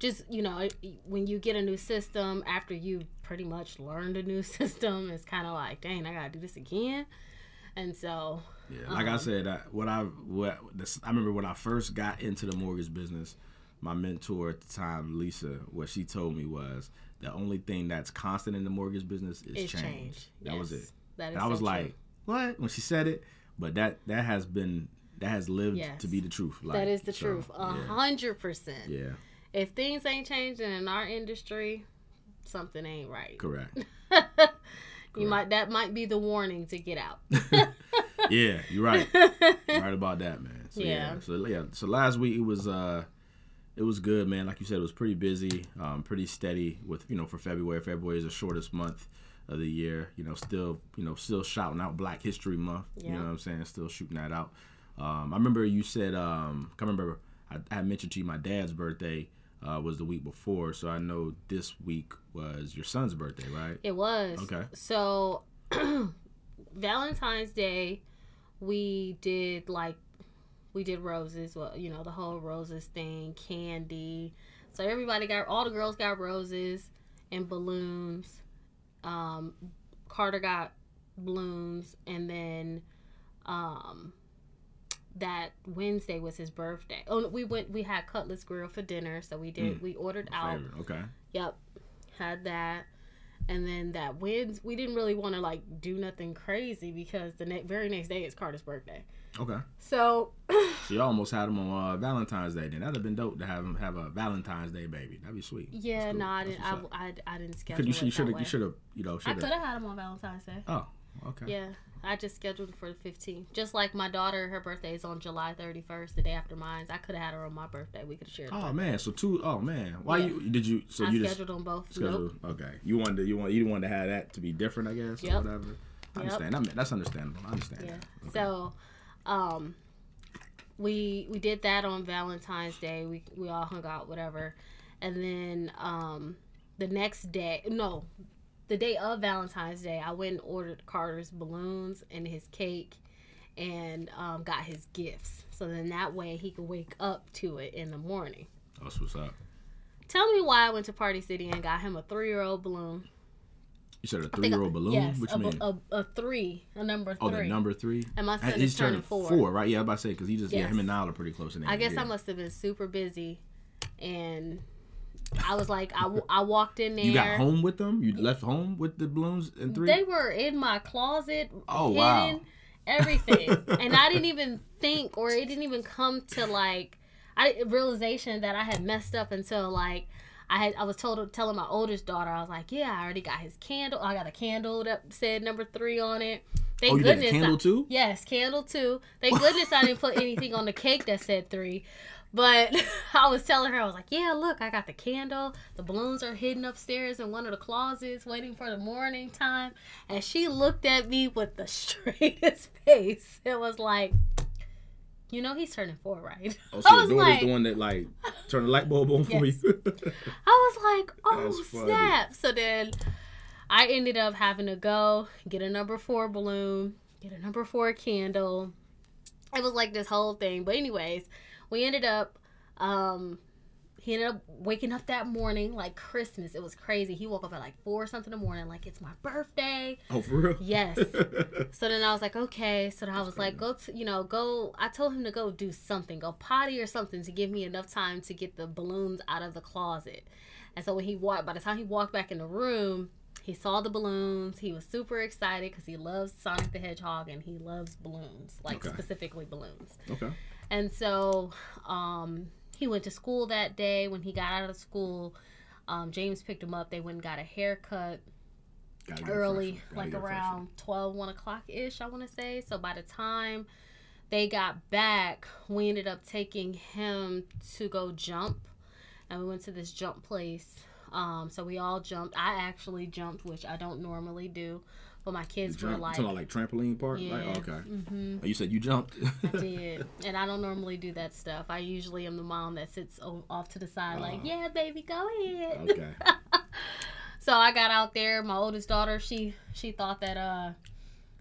[SPEAKER 2] just you know, when you get a new system after you pretty much learned a new system, it's kind of like, dang, I gotta do this again. And so,
[SPEAKER 1] Yeah, like I
[SPEAKER 2] Um,
[SPEAKER 1] said, I, what I what this, I remember when I first got into the mortgage business, my mentor at the time, Lisa, what she told me was the only thing that's constant in the mortgage business is
[SPEAKER 2] it's
[SPEAKER 1] change.
[SPEAKER 2] change.
[SPEAKER 1] That was it.
[SPEAKER 2] That is
[SPEAKER 1] And I was
[SPEAKER 2] so true.
[SPEAKER 1] like, what? When she said it, but that that has been that has lived
[SPEAKER 2] Yes.
[SPEAKER 1] to be the truth. Like,
[SPEAKER 2] that is the
[SPEAKER 1] so,
[SPEAKER 2] truth, a hundred percent.
[SPEAKER 1] yeah,
[SPEAKER 2] If things ain't changing in our industry, something ain't right.
[SPEAKER 1] correct.
[SPEAKER 2] You might that might be the warning to get out.
[SPEAKER 1] yeah, you're right. You're right about that, man. So, yeah.
[SPEAKER 2] Yeah.
[SPEAKER 1] So yeah. So last week it was uh it was good, man. Like you said, it was pretty busy, um, pretty steady with you know for February. February is the shortest month of the year. You know, still you know still shouting out Black History Month.
[SPEAKER 2] Yeah.
[SPEAKER 1] You know what I'm saying? Still shooting that out. Um, I remember you said um, I remember I, I mentioned to you my dad's birthday uh, was the week before, so I know this week was your son's birthday, right?
[SPEAKER 2] It was.
[SPEAKER 1] Okay.
[SPEAKER 2] So Valentine's Day, we did like we did roses. Well, you know the whole roses thing, candy. So everybody got all the girls got roses and balloons. Um, Carter got balloons, and then um, that Wednesday was his birthday. Oh, we went. We had Cutlass Grill for dinner, so we did.
[SPEAKER 1] Mm.
[SPEAKER 2] We ordered out.
[SPEAKER 1] Favorite. Okay.
[SPEAKER 2] Yep, had that, and then that wins. We didn't really want to like do nothing crazy because the ne- very next day is Carter's birthday.
[SPEAKER 1] Okay.
[SPEAKER 2] So
[SPEAKER 1] So you almost had him on uh, Valentine's Day. Then that'd have been dope to have him have a Valentine's Day baby. That'd be sweet.
[SPEAKER 2] yeah,
[SPEAKER 1] cool.
[SPEAKER 2] no, I
[SPEAKER 1] That's
[SPEAKER 2] didn't. I. I, I didn't schedule
[SPEAKER 1] Could you should have you should have you know
[SPEAKER 2] I could
[SPEAKER 1] have
[SPEAKER 2] had him on Valentine's Day.
[SPEAKER 1] Oh, okay.
[SPEAKER 2] Yeah, I just scheduled for the 15th. Just like my daughter, her birthday is on July 31st, the day after mine. I could have had her on my birthday. We could have shared.
[SPEAKER 1] Oh man, so two oh man, why
[SPEAKER 2] Yeah.
[SPEAKER 1] you did you? So
[SPEAKER 2] I
[SPEAKER 1] you just
[SPEAKER 2] scheduled them both.
[SPEAKER 1] scheduled?
[SPEAKER 2] Nope.
[SPEAKER 1] Okay, you wanted to, you want you wanted to have that to be different, I guess,
[SPEAKER 2] Yep.
[SPEAKER 1] or whatever. I
[SPEAKER 2] Yep.
[SPEAKER 1] understand. I mean, that's understandable. I understand.
[SPEAKER 2] Yeah.
[SPEAKER 1] Okay.
[SPEAKER 2] So, um, we we did that on Valentine's Day. We we all hung out, whatever, and then um, the next day, no, the day of Valentine's Day, I went and ordered Carter's balloons and his cake, and um, got his gifts. So then that way he could wake up to it in the morning.
[SPEAKER 1] that's what's up.
[SPEAKER 2] Tell me why I went to Party City and got him a three year old balloon.
[SPEAKER 1] You said a three year old balloon.
[SPEAKER 2] Yes,
[SPEAKER 1] Which
[SPEAKER 2] a,
[SPEAKER 1] mean?
[SPEAKER 2] a, a three, a number three.
[SPEAKER 1] oh, the number three.
[SPEAKER 2] And my son
[SPEAKER 1] He's
[SPEAKER 2] is turning
[SPEAKER 1] turning
[SPEAKER 2] four.
[SPEAKER 1] right? Yeah, I was about to say because he just yeah, him and Niall are pretty close in age.
[SPEAKER 2] I guess
[SPEAKER 1] yeah.
[SPEAKER 2] I must have been super busy, and I was like, I, I walked in there.
[SPEAKER 1] You got home with them? You left home with the balloons and three?
[SPEAKER 2] They were in my closet,
[SPEAKER 1] Oh,
[SPEAKER 2] hidden,
[SPEAKER 1] wow.
[SPEAKER 2] everything, and I didn't even think, or it didn't even come to like, I realization that I had messed up until like. I had I was told telling my oldest daughter I was like yeah I already got his candle I got a candle that said number three on it thank
[SPEAKER 1] oh,
[SPEAKER 2] goodness
[SPEAKER 1] a candle
[SPEAKER 2] I,
[SPEAKER 1] too?
[SPEAKER 2] Yes, candle too. Thank goodness I didn't put anything on the cake that said three. But I was telling her, I was like, yeah, look, I got the candle. The balloons are hidden upstairs in one of the closets waiting for the morning time. And she looked at me with the straightest face. It was like, you know, he's turning four, right?
[SPEAKER 1] Oh, so
[SPEAKER 2] I was like,
[SPEAKER 1] the one that like turned the light bulb on for
[SPEAKER 2] Yes.
[SPEAKER 1] you.
[SPEAKER 2] I was like, oh snap! So then I ended up having to go get a number four balloon, get a number four candle. It was like this whole thing. But anyways, we ended up um he ended up waking up that morning like Christmas. It was crazy. He woke up at like four or something in the morning, like it's my birthday.
[SPEAKER 1] oh, for real?
[SPEAKER 2] Yes. So then I was like, okay. So then I was like, go to, you know, go. I told him to go do something, go potty or something to give me enough time to get the balloons out of the closet. And so when he walked, by the time he walked back in the room, he saw the balloons. He was super excited because he loves Sonic the Hedgehog and he loves balloons, like
[SPEAKER 1] Okay.
[SPEAKER 2] specifically balloons.
[SPEAKER 1] okay.
[SPEAKER 2] And so um, he went to school that day. When he got out of school, um, James picked him up. They went and got a haircut early,
[SPEAKER 1] fresh one. Gotta
[SPEAKER 2] like
[SPEAKER 1] get a fresh
[SPEAKER 2] around 12, 1 o'clock ish, I want to say. So by the time they got back, we ended up taking him to go jump. And we went to this jump place. Um, so we all jumped. I actually jumped, which I don't normally do. But my kids
[SPEAKER 1] You
[SPEAKER 2] were like,
[SPEAKER 1] talking about like trampoline park?
[SPEAKER 2] yeah,
[SPEAKER 1] Like, okay.
[SPEAKER 2] hmm
[SPEAKER 1] Oh, you said you jumped?
[SPEAKER 2] I did. And I don't normally do that stuff. I usually am the mom that sits off to the side, like,
[SPEAKER 1] Uh-huh.
[SPEAKER 2] yeah, baby, go ahead.
[SPEAKER 1] okay.
[SPEAKER 2] So I got out there. My oldest daughter, she she thought that uh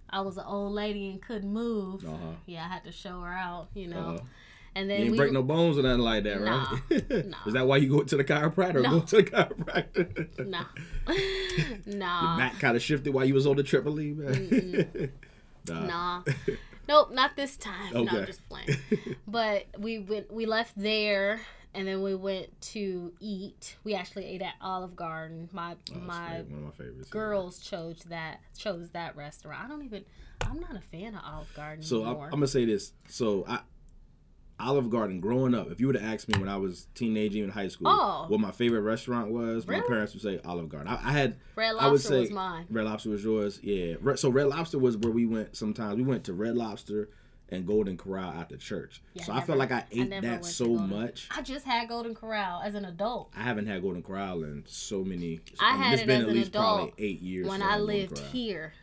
[SPEAKER 2] I was an old lady and couldn't move.
[SPEAKER 1] Uh-huh.
[SPEAKER 2] Yeah, I had to show her out, you know.
[SPEAKER 1] Uh-huh.
[SPEAKER 2] And
[SPEAKER 1] You
[SPEAKER 2] then
[SPEAKER 1] ain't
[SPEAKER 2] we
[SPEAKER 1] break no bones or nothing like that,
[SPEAKER 2] Nah,
[SPEAKER 1] right?
[SPEAKER 2] nah.
[SPEAKER 1] Is that why you go to the chiropractor or
[SPEAKER 2] No.
[SPEAKER 1] go to the chiropractor?
[SPEAKER 2] nah,
[SPEAKER 1] Your back kind of shifted while you was on the trampoline, man. nah.
[SPEAKER 2] nah. Nope, not this time. No,
[SPEAKER 1] Okay.
[SPEAKER 2] I'm just playing. But we went. We left there, and then we went to eat. We actually ate at Olive Garden. My
[SPEAKER 1] Oh,
[SPEAKER 2] my
[SPEAKER 1] one of my favorites.
[SPEAKER 2] girls chose that chose that restaurant. I don't even. I'm not a fan of Olive Garden
[SPEAKER 1] So I'm,
[SPEAKER 2] anymore.
[SPEAKER 1] I'm gonna say this. So I, Olive Garden. Growing up, if you would have asked me when I was teenage, even high school,
[SPEAKER 2] Oh.
[SPEAKER 1] what my favorite restaurant was, my parents would say Olive Garden. I, I had
[SPEAKER 2] Red
[SPEAKER 1] I would
[SPEAKER 2] Lobster
[SPEAKER 1] say
[SPEAKER 2] was mine.
[SPEAKER 1] Red Lobster was yours. Yeah. Red, so Red Lobster was where we went. Sometimes we went to Red Lobster and Golden Corral after church.
[SPEAKER 2] Yeah,
[SPEAKER 1] so
[SPEAKER 2] I
[SPEAKER 1] I felt like I
[SPEAKER 2] I
[SPEAKER 1] ate
[SPEAKER 2] never
[SPEAKER 1] that so much.
[SPEAKER 2] I just had Golden Corral as an adult.
[SPEAKER 1] I haven't had Golden Corral in so many.
[SPEAKER 2] I
[SPEAKER 1] mean,
[SPEAKER 2] had
[SPEAKER 1] it's
[SPEAKER 2] it
[SPEAKER 1] been
[SPEAKER 2] as
[SPEAKER 1] at
[SPEAKER 2] an
[SPEAKER 1] least probably eight years
[SPEAKER 2] when I lived here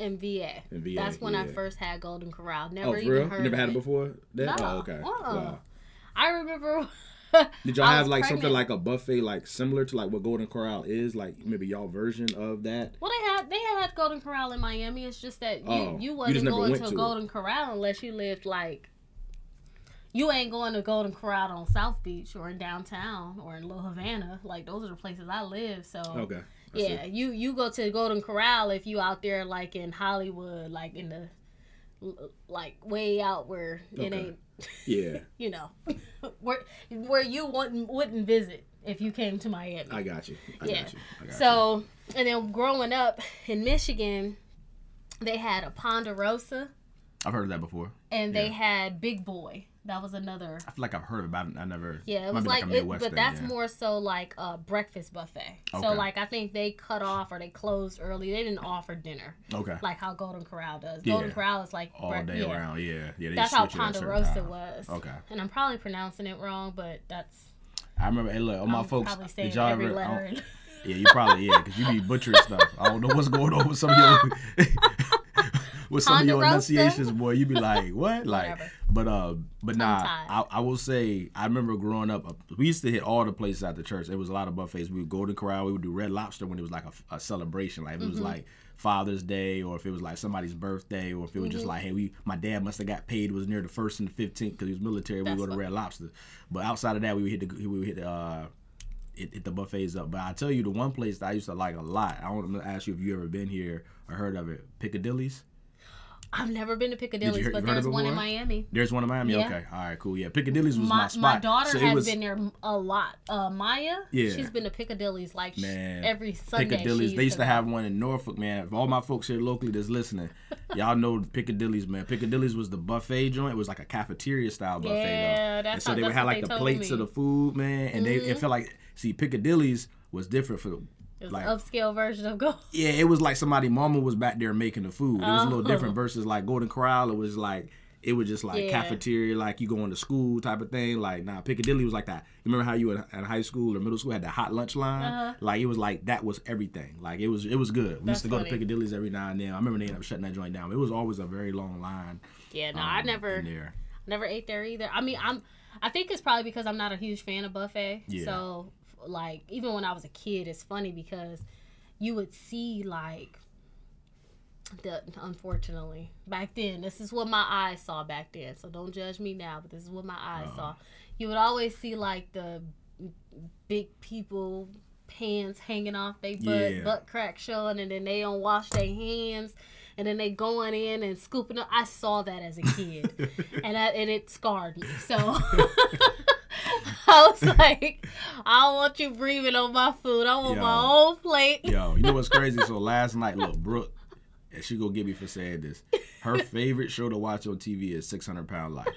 [SPEAKER 2] in VA.
[SPEAKER 1] In VA,
[SPEAKER 2] That's when I first had Golden Corral. Never
[SPEAKER 1] Oh,
[SPEAKER 2] even
[SPEAKER 1] real?
[SPEAKER 2] heard
[SPEAKER 1] You never had it
[SPEAKER 2] it
[SPEAKER 1] before? That?
[SPEAKER 2] No.
[SPEAKER 1] Oh, okay.
[SPEAKER 2] Uh-uh.
[SPEAKER 1] Wow.
[SPEAKER 2] I remember.
[SPEAKER 1] Did y'all have like something like a buffet, like similar to like what Golden Corral is, like maybe y'all version of that?
[SPEAKER 2] Well, they had they had Golden Corral in Miami. It's just that you
[SPEAKER 1] Oh,
[SPEAKER 2] you
[SPEAKER 1] you
[SPEAKER 2] wasn't
[SPEAKER 1] never
[SPEAKER 2] going to,
[SPEAKER 1] to.
[SPEAKER 2] Golden Corral unless you lived like. You ain't going to Golden Corral on South Beach or in downtown or in Little Havana. Like those are the places I live. So
[SPEAKER 1] Okay.
[SPEAKER 2] Yeah, you you go to Golden Corral if you out there like in Hollywood, like in the like way out where it
[SPEAKER 1] Okay.
[SPEAKER 2] ain't
[SPEAKER 1] Yeah,
[SPEAKER 2] you know where where you wouldn't wouldn't visit if you came to Miami.
[SPEAKER 1] I got you. I
[SPEAKER 2] Yeah.
[SPEAKER 1] got you. I got you.
[SPEAKER 2] So, and then growing up in Michigan, they had a Ponderosa
[SPEAKER 1] I've heard of that before.
[SPEAKER 2] and they had Big Boy. That was another.
[SPEAKER 1] I feel like I've heard about it. I never.
[SPEAKER 2] Yeah, it was
[SPEAKER 1] be
[SPEAKER 2] like, it, but
[SPEAKER 1] thing,
[SPEAKER 2] that's
[SPEAKER 1] yeah.
[SPEAKER 2] more so like a breakfast buffet. So like I think they cut off or they closed early. They didn't offer dinner
[SPEAKER 1] okay.
[SPEAKER 2] like how Golden Corral does.
[SPEAKER 1] Yeah.
[SPEAKER 2] Golden Corral is like
[SPEAKER 1] All
[SPEAKER 2] brec-
[SPEAKER 1] day
[SPEAKER 2] yeah.
[SPEAKER 1] around. Yeah, yeah.
[SPEAKER 2] That's how
[SPEAKER 1] switch it at a certain
[SPEAKER 2] Ponderosa was.
[SPEAKER 1] Okay.
[SPEAKER 2] And I'm probably pronouncing it wrong, but that's
[SPEAKER 1] I remember. Hey, look, all my
[SPEAKER 2] I'm
[SPEAKER 1] folks.
[SPEAKER 2] probably saying
[SPEAKER 1] Did y'all
[SPEAKER 2] every
[SPEAKER 1] ever?
[SPEAKER 2] Letter.
[SPEAKER 1] Yeah, you probably yeah, because you be butchering stuff. I don't know what's going on with some of your with some of your enunciations, boy. You be like, what? Like,
[SPEAKER 2] Whatever.
[SPEAKER 1] But uh, but nah. I, I will say, I remember growing up. uh, We used to hit all the places at the church. There was a lot of buffets. We would go to Corral. We would do Red Lobster when it was like a, a celebration. Like if it
[SPEAKER 2] Mm-hmm.
[SPEAKER 1] was like Father's Day, or if it was like somebody's birthday, or if it was
[SPEAKER 2] Mm-hmm.
[SPEAKER 1] just like, hey, we my dad must have got paid. It was near the first and the fifteenth because he was military. We would go to Red Lobster. But outside of that, we would hit the we would hit the. Uh, it, it the buffets up. But I tell you, the one place that I used to like a lot. I want to ask you if you ever been here or heard of it. Piccadilly's.
[SPEAKER 2] I've never been to Piccadilly's,
[SPEAKER 1] hear-
[SPEAKER 2] but there's one in? Miami.
[SPEAKER 1] There's one in Miami.
[SPEAKER 2] Yeah.
[SPEAKER 1] Okay, all right, cool. Yeah, Piccadilly's was my,
[SPEAKER 2] My,
[SPEAKER 1] spot.
[SPEAKER 2] my daughter
[SPEAKER 1] So
[SPEAKER 2] has
[SPEAKER 1] was-
[SPEAKER 2] been there a lot. Uh, Maya,
[SPEAKER 1] Yeah.
[SPEAKER 2] she's been to Piccadilly's like
[SPEAKER 1] Man,
[SPEAKER 2] every Sunday.
[SPEAKER 1] Piccadilly's.
[SPEAKER 2] she
[SPEAKER 1] They used to
[SPEAKER 2] go.
[SPEAKER 1] have one in Norfolk, man. If all my folks here locally that's listening, y'all know Piccadilly's, man. Piccadilly's was the buffet joint. It was like a cafeteria style buffet.
[SPEAKER 2] Yeah,
[SPEAKER 1] though.
[SPEAKER 2] that's
[SPEAKER 1] and so
[SPEAKER 2] how-
[SPEAKER 1] they would have like the plates of the food, man. And they it felt like see Piccadilly's was different for
[SPEAKER 2] It was
[SPEAKER 1] like
[SPEAKER 2] an upscale version of Go.
[SPEAKER 1] Yeah, it was like somebody mama was back there making the food. It was a little
[SPEAKER 2] Oh.
[SPEAKER 1] different versus like Golden Corral. It was like it was just like
[SPEAKER 2] Yeah.
[SPEAKER 1] cafeteria, like you going to school type of thing. Like nah, Piccadilly was like that. You remember how you in, in high school or middle school had the hot lunch line?
[SPEAKER 2] Uh-huh.
[SPEAKER 1] Like it was like that was everything. Like it was it was good. We
[SPEAKER 2] That's
[SPEAKER 1] used to go
[SPEAKER 2] funny.
[SPEAKER 1] to Piccadilly's every now and then. I remember they ended up shutting that joint down. It was always a very long line.
[SPEAKER 2] Yeah, no,
[SPEAKER 1] um,
[SPEAKER 2] I never, never ate there either. I mean, I'm, I think it's probably because I'm not a huge fan of buffet.
[SPEAKER 1] Yeah.
[SPEAKER 2] So, like, even when I was a kid, it's funny because you would see like the unfortunately back then this is what my eyes saw back then so don't judge me now but this is what my eyes
[SPEAKER 1] Uh-huh.
[SPEAKER 2] saw you would always see like the big people pants hanging off their butt
[SPEAKER 1] Yeah.
[SPEAKER 2] butt crack showing and then they don't wash their hands and then they going in and scooping up i saw that as a kid and that and it scarred me so I was like, I don't want you breathing on my food. I want
[SPEAKER 1] Yo.
[SPEAKER 2] my own plate.
[SPEAKER 1] Yo, you know what's crazy? So last night, look, Brooke, and she gonna get me for saying this. Her favorite show to watch on TV is Six Hundred Pound Life.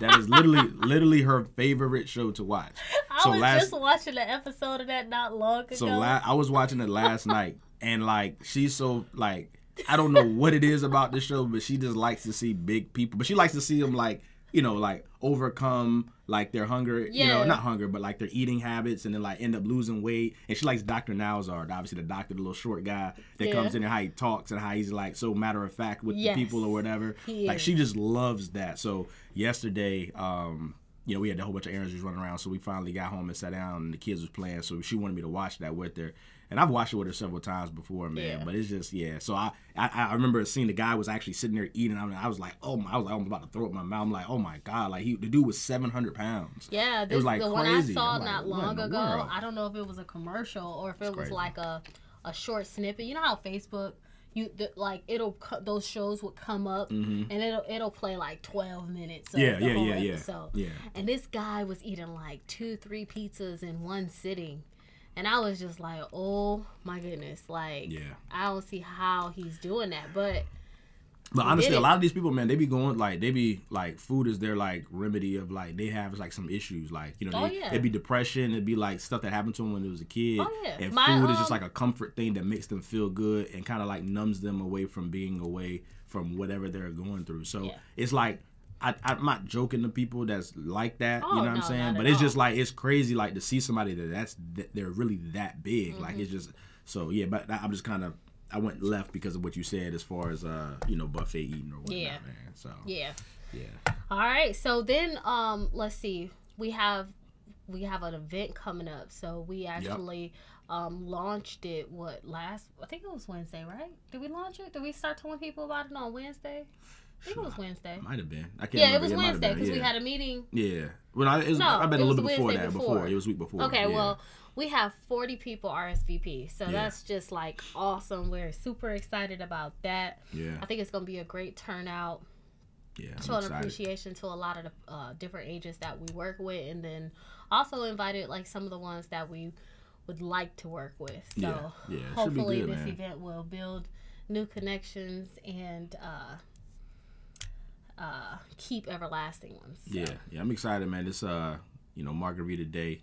[SPEAKER 1] That is literally, literally her favorite show to watch.
[SPEAKER 2] I
[SPEAKER 1] So
[SPEAKER 2] was
[SPEAKER 1] last-
[SPEAKER 2] just watching an episode of that not long ago.
[SPEAKER 1] So la- I was watching it last night, and like she's so like I don't know what it is about this show, but she just likes to see big people. But she likes to see them like you know like overcome like their hunger, you know, not hunger, but like their eating habits, and then like end up losing weight. And she likes Dr. Nowzard, obviously the doctor, the little short guy that
[SPEAKER 2] Yeah.
[SPEAKER 1] comes in and how he talks and how he's like so matter of fact with
[SPEAKER 2] Yes.
[SPEAKER 1] the people or whatever.
[SPEAKER 2] He
[SPEAKER 1] like
[SPEAKER 2] is.
[SPEAKER 1] she just loves that. So yesterday, um, you know, we had a whole bunch of errands just running around, so we finally got home and sat down, and the kids was playing. So she wanted me to watch that with her, and I've watched it with her several times before, man.
[SPEAKER 2] Yeah.
[SPEAKER 1] But it's just yeah. So I, I I remember seeing the guy was actually sitting there eating. I, mean, I was like, oh my, I was like, I'm about to throw up my mouth. I'm like, oh my god, like he, the dude was 700 pounds.
[SPEAKER 2] yeah, this,
[SPEAKER 1] was, like,
[SPEAKER 2] the one I saw
[SPEAKER 1] like,
[SPEAKER 2] not long ago.
[SPEAKER 1] world?
[SPEAKER 2] I don't know if it was a commercial or if it was
[SPEAKER 1] crazy.
[SPEAKER 2] like a a short snippet. You know how Facebook. You the, like it'll those shows would come up and it'll it'll play like twelve minutes. Of
[SPEAKER 1] Mm-hmm. Yeah,
[SPEAKER 2] the
[SPEAKER 1] yeah,
[SPEAKER 2] whole
[SPEAKER 1] yeah, yeah,
[SPEAKER 2] episode.
[SPEAKER 1] yeah.
[SPEAKER 2] And this guy was eating like two, three pizzas in one sitting. And I was just like, oh my goodness. Like,
[SPEAKER 1] Yeah.
[SPEAKER 2] I don't see how he's doing that. But
[SPEAKER 1] But honestly, a lot of these people, man, they be going like they be like food is their like remedy of like they have like some issues like you know
[SPEAKER 2] Oh,
[SPEAKER 1] they,
[SPEAKER 2] yeah.
[SPEAKER 1] it'd be depression, it'd be like stuff that happened to them when they was a kid.
[SPEAKER 2] Oh, yeah.
[SPEAKER 1] And
[SPEAKER 2] My,
[SPEAKER 1] food is just
[SPEAKER 2] um,
[SPEAKER 1] like a comfort thing that makes them feel good and kind of like numbs them away from being away from whatever they're going through. So
[SPEAKER 2] Yeah.
[SPEAKER 1] it's like. I, I'm not joking to people that's like that,
[SPEAKER 2] Oh,
[SPEAKER 1] you know what I'm saying? But it's just like it's crazy, like to see somebody that that's that they're really that big. Like
[SPEAKER 2] Mm-hmm.
[SPEAKER 1] it's just so yeah. But I'm just kind of I went left because of what you said as far as uh you know buffet eating or whatnot,
[SPEAKER 2] Yeah.
[SPEAKER 1] man. So
[SPEAKER 2] yeah.
[SPEAKER 1] yeah.
[SPEAKER 2] All right. So then, um, let's see. We have we have an event coming up. So we actually um launched it. What last? I think it was Wednesday, right? Did we launch it? Did we start telling people about it on Wednesday? I think it was Wednesday.
[SPEAKER 1] Might have been. I can't
[SPEAKER 2] Yeah, it was
[SPEAKER 1] have
[SPEAKER 2] Wednesday because we had a meeting.
[SPEAKER 1] Yeah. Well, I, it was,
[SPEAKER 2] No,
[SPEAKER 1] I bet
[SPEAKER 2] it
[SPEAKER 1] a little bit before
[SPEAKER 2] Wednesday
[SPEAKER 1] that.
[SPEAKER 2] before.
[SPEAKER 1] Before. It was week before.
[SPEAKER 2] Okay,
[SPEAKER 1] yeah.
[SPEAKER 2] well, we have 40 people RSVP. So
[SPEAKER 1] Yeah.
[SPEAKER 2] that's just like awesome. We're super excited about that.
[SPEAKER 1] Yeah.
[SPEAKER 2] I think it's going to be a great turnout.
[SPEAKER 1] Yeah. I'm
[SPEAKER 2] showing appreciation to a lot of the uh, different agents that we work with, and then also invited like some of the ones that we would like to work with. So
[SPEAKER 1] Yeah, yeah, it should be
[SPEAKER 2] hopefully
[SPEAKER 1] good,
[SPEAKER 2] this
[SPEAKER 1] man.
[SPEAKER 2] event will build new connections and uh, uh, keep everlasting ones. So.
[SPEAKER 1] Yeah, yeah, I'm excited, man. It's uh, you know, margarita day,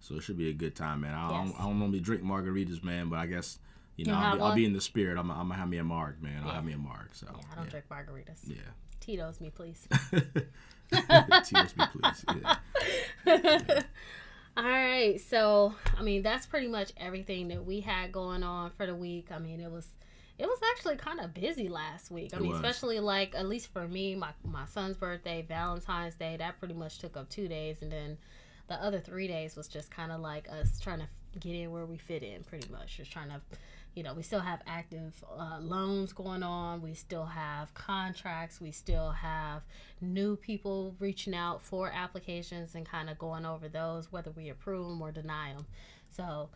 [SPEAKER 1] so it should be a good time, man. I,
[SPEAKER 2] Yes.
[SPEAKER 1] don't, I don't normally drink margaritas, man, but I guess you know I'll be, I'll be in the spirit. I'm, I'm gonna have me a marg, man. I'll
[SPEAKER 2] Yeah.
[SPEAKER 1] have me a marg. So
[SPEAKER 2] Yeah, I don't drink margaritas.
[SPEAKER 1] yeah.
[SPEAKER 2] Tito's me, please.
[SPEAKER 1] Tito's me, please. Yeah.
[SPEAKER 2] All right, so I mean that's pretty much everything that we had going on for the week. I mean it was it was actually kind of busy last week. I
[SPEAKER 1] It
[SPEAKER 2] mean,
[SPEAKER 1] was.
[SPEAKER 2] especially like at least for me, my my son's birthday, Valentine's Day, that pretty much took up two days, and then the other three days was just kind of like us trying to get in where we fit in, pretty much. Just trying to, you know, we still have active uh, loans going on. We still have contracts. We still have new people reaching out for applications and kind of going over those, whether we approve them or deny them. So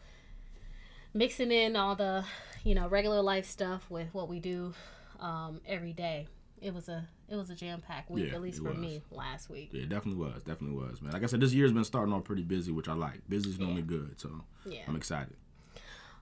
[SPEAKER 2] mixing in all the, you know, regular life stuff with what we do um, every day. It was a it was a jam packed week,
[SPEAKER 1] Yeah,
[SPEAKER 2] at least for
[SPEAKER 1] was.
[SPEAKER 2] me last week.
[SPEAKER 1] Yeah, it definitely was. Definitely was, man. Like I said, this year's been starting off pretty busy, which I like. Busy's normally good, so
[SPEAKER 2] Yeah.
[SPEAKER 1] I'm excited.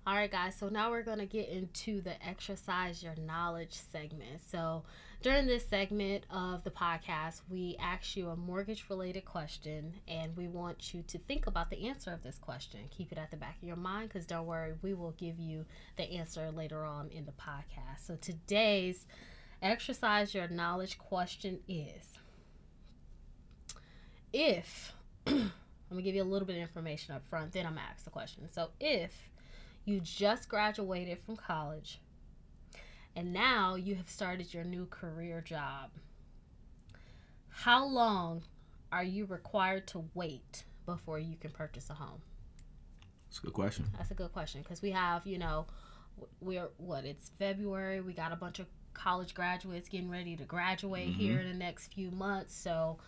[SPEAKER 2] All right, guys. So now we're going to get into the exercise your knowledge segment. So during this segment of the podcast, we ask you a mortgage related question and we want you to think about the answer of this question. Keep it at the back of your mind because don't worry, we will give you the answer later on in the podcast. So today's exercise your knowledge question is if I'm gonna give you a little bit of information up front, then I'm gonna ask the question. So if you just graduated from college and now you have started your new career job, how long are you required to wait before you can purchase a home?
[SPEAKER 1] It's a good question.
[SPEAKER 2] That's a good question because we have, you know, we're what it's February. We got a bunch of college graduates getting ready to graduate here in the next few months. So,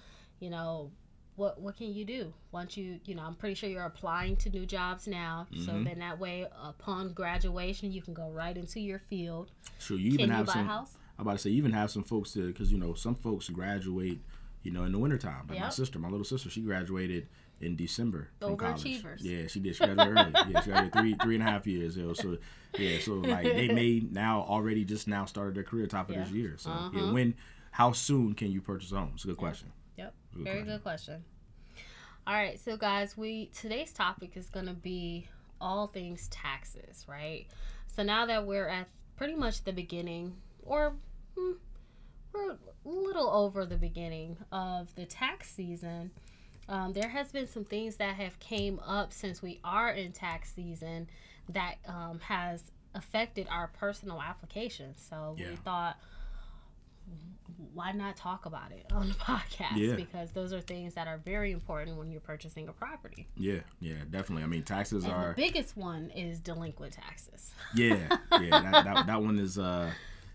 [SPEAKER 2] you know, what what can you do once you you know? I'm pretty sure you're applying to new jobs now. So
[SPEAKER 1] Mhm.
[SPEAKER 2] then that way, upon graduation, you can go right into your field.
[SPEAKER 1] Sure, you
[SPEAKER 2] Can
[SPEAKER 1] even
[SPEAKER 2] you
[SPEAKER 1] have
[SPEAKER 2] buy a
[SPEAKER 1] some.
[SPEAKER 2] house?
[SPEAKER 1] I'm about to say, you even have some folks to, because you know, some folks graduate, you know, in the wintertime. Like my sister, my little sister, she graduated in December from college. Yeah, she did. She graduated early. Yeah, she graduated three, three and a half years. Know, so yeah, so like they may now already just now started their career top of this year. So
[SPEAKER 2] Uh-huh.
[SPEAKER 1] when, how soon can you purchase a home? It's a good question.
[SPEAKER 2] Yep.
[SPEAKER 1] Good
[SPEAKER 2] Very
[SPEAKER 1] question.
[SPEAKER 2] good question. All right, so guys, we today's topic is going to be all things taxes, right? So now that we're at pretty much the beginning, or hmm, we're a little over the beginning of the tax season, um, there has been some things that have came up since we are in tax season that um, has affected our personal applications. So we thought why not talk about it on the podcast?
[SPEAKER 1] Yeah.
[SPEAKER 2] Because those are things that are very important when you're purchasing a property.
[SPEAKER 1] Yeah, yeah, definitely. I mean, taxes
[SPEAKER 2] And
[SPEAKER 1] are.
[SPEAKER 2] the biggest one is delinquent taxes.
[SPEAKER 1] Yeah, yeah, that, that, that one is uh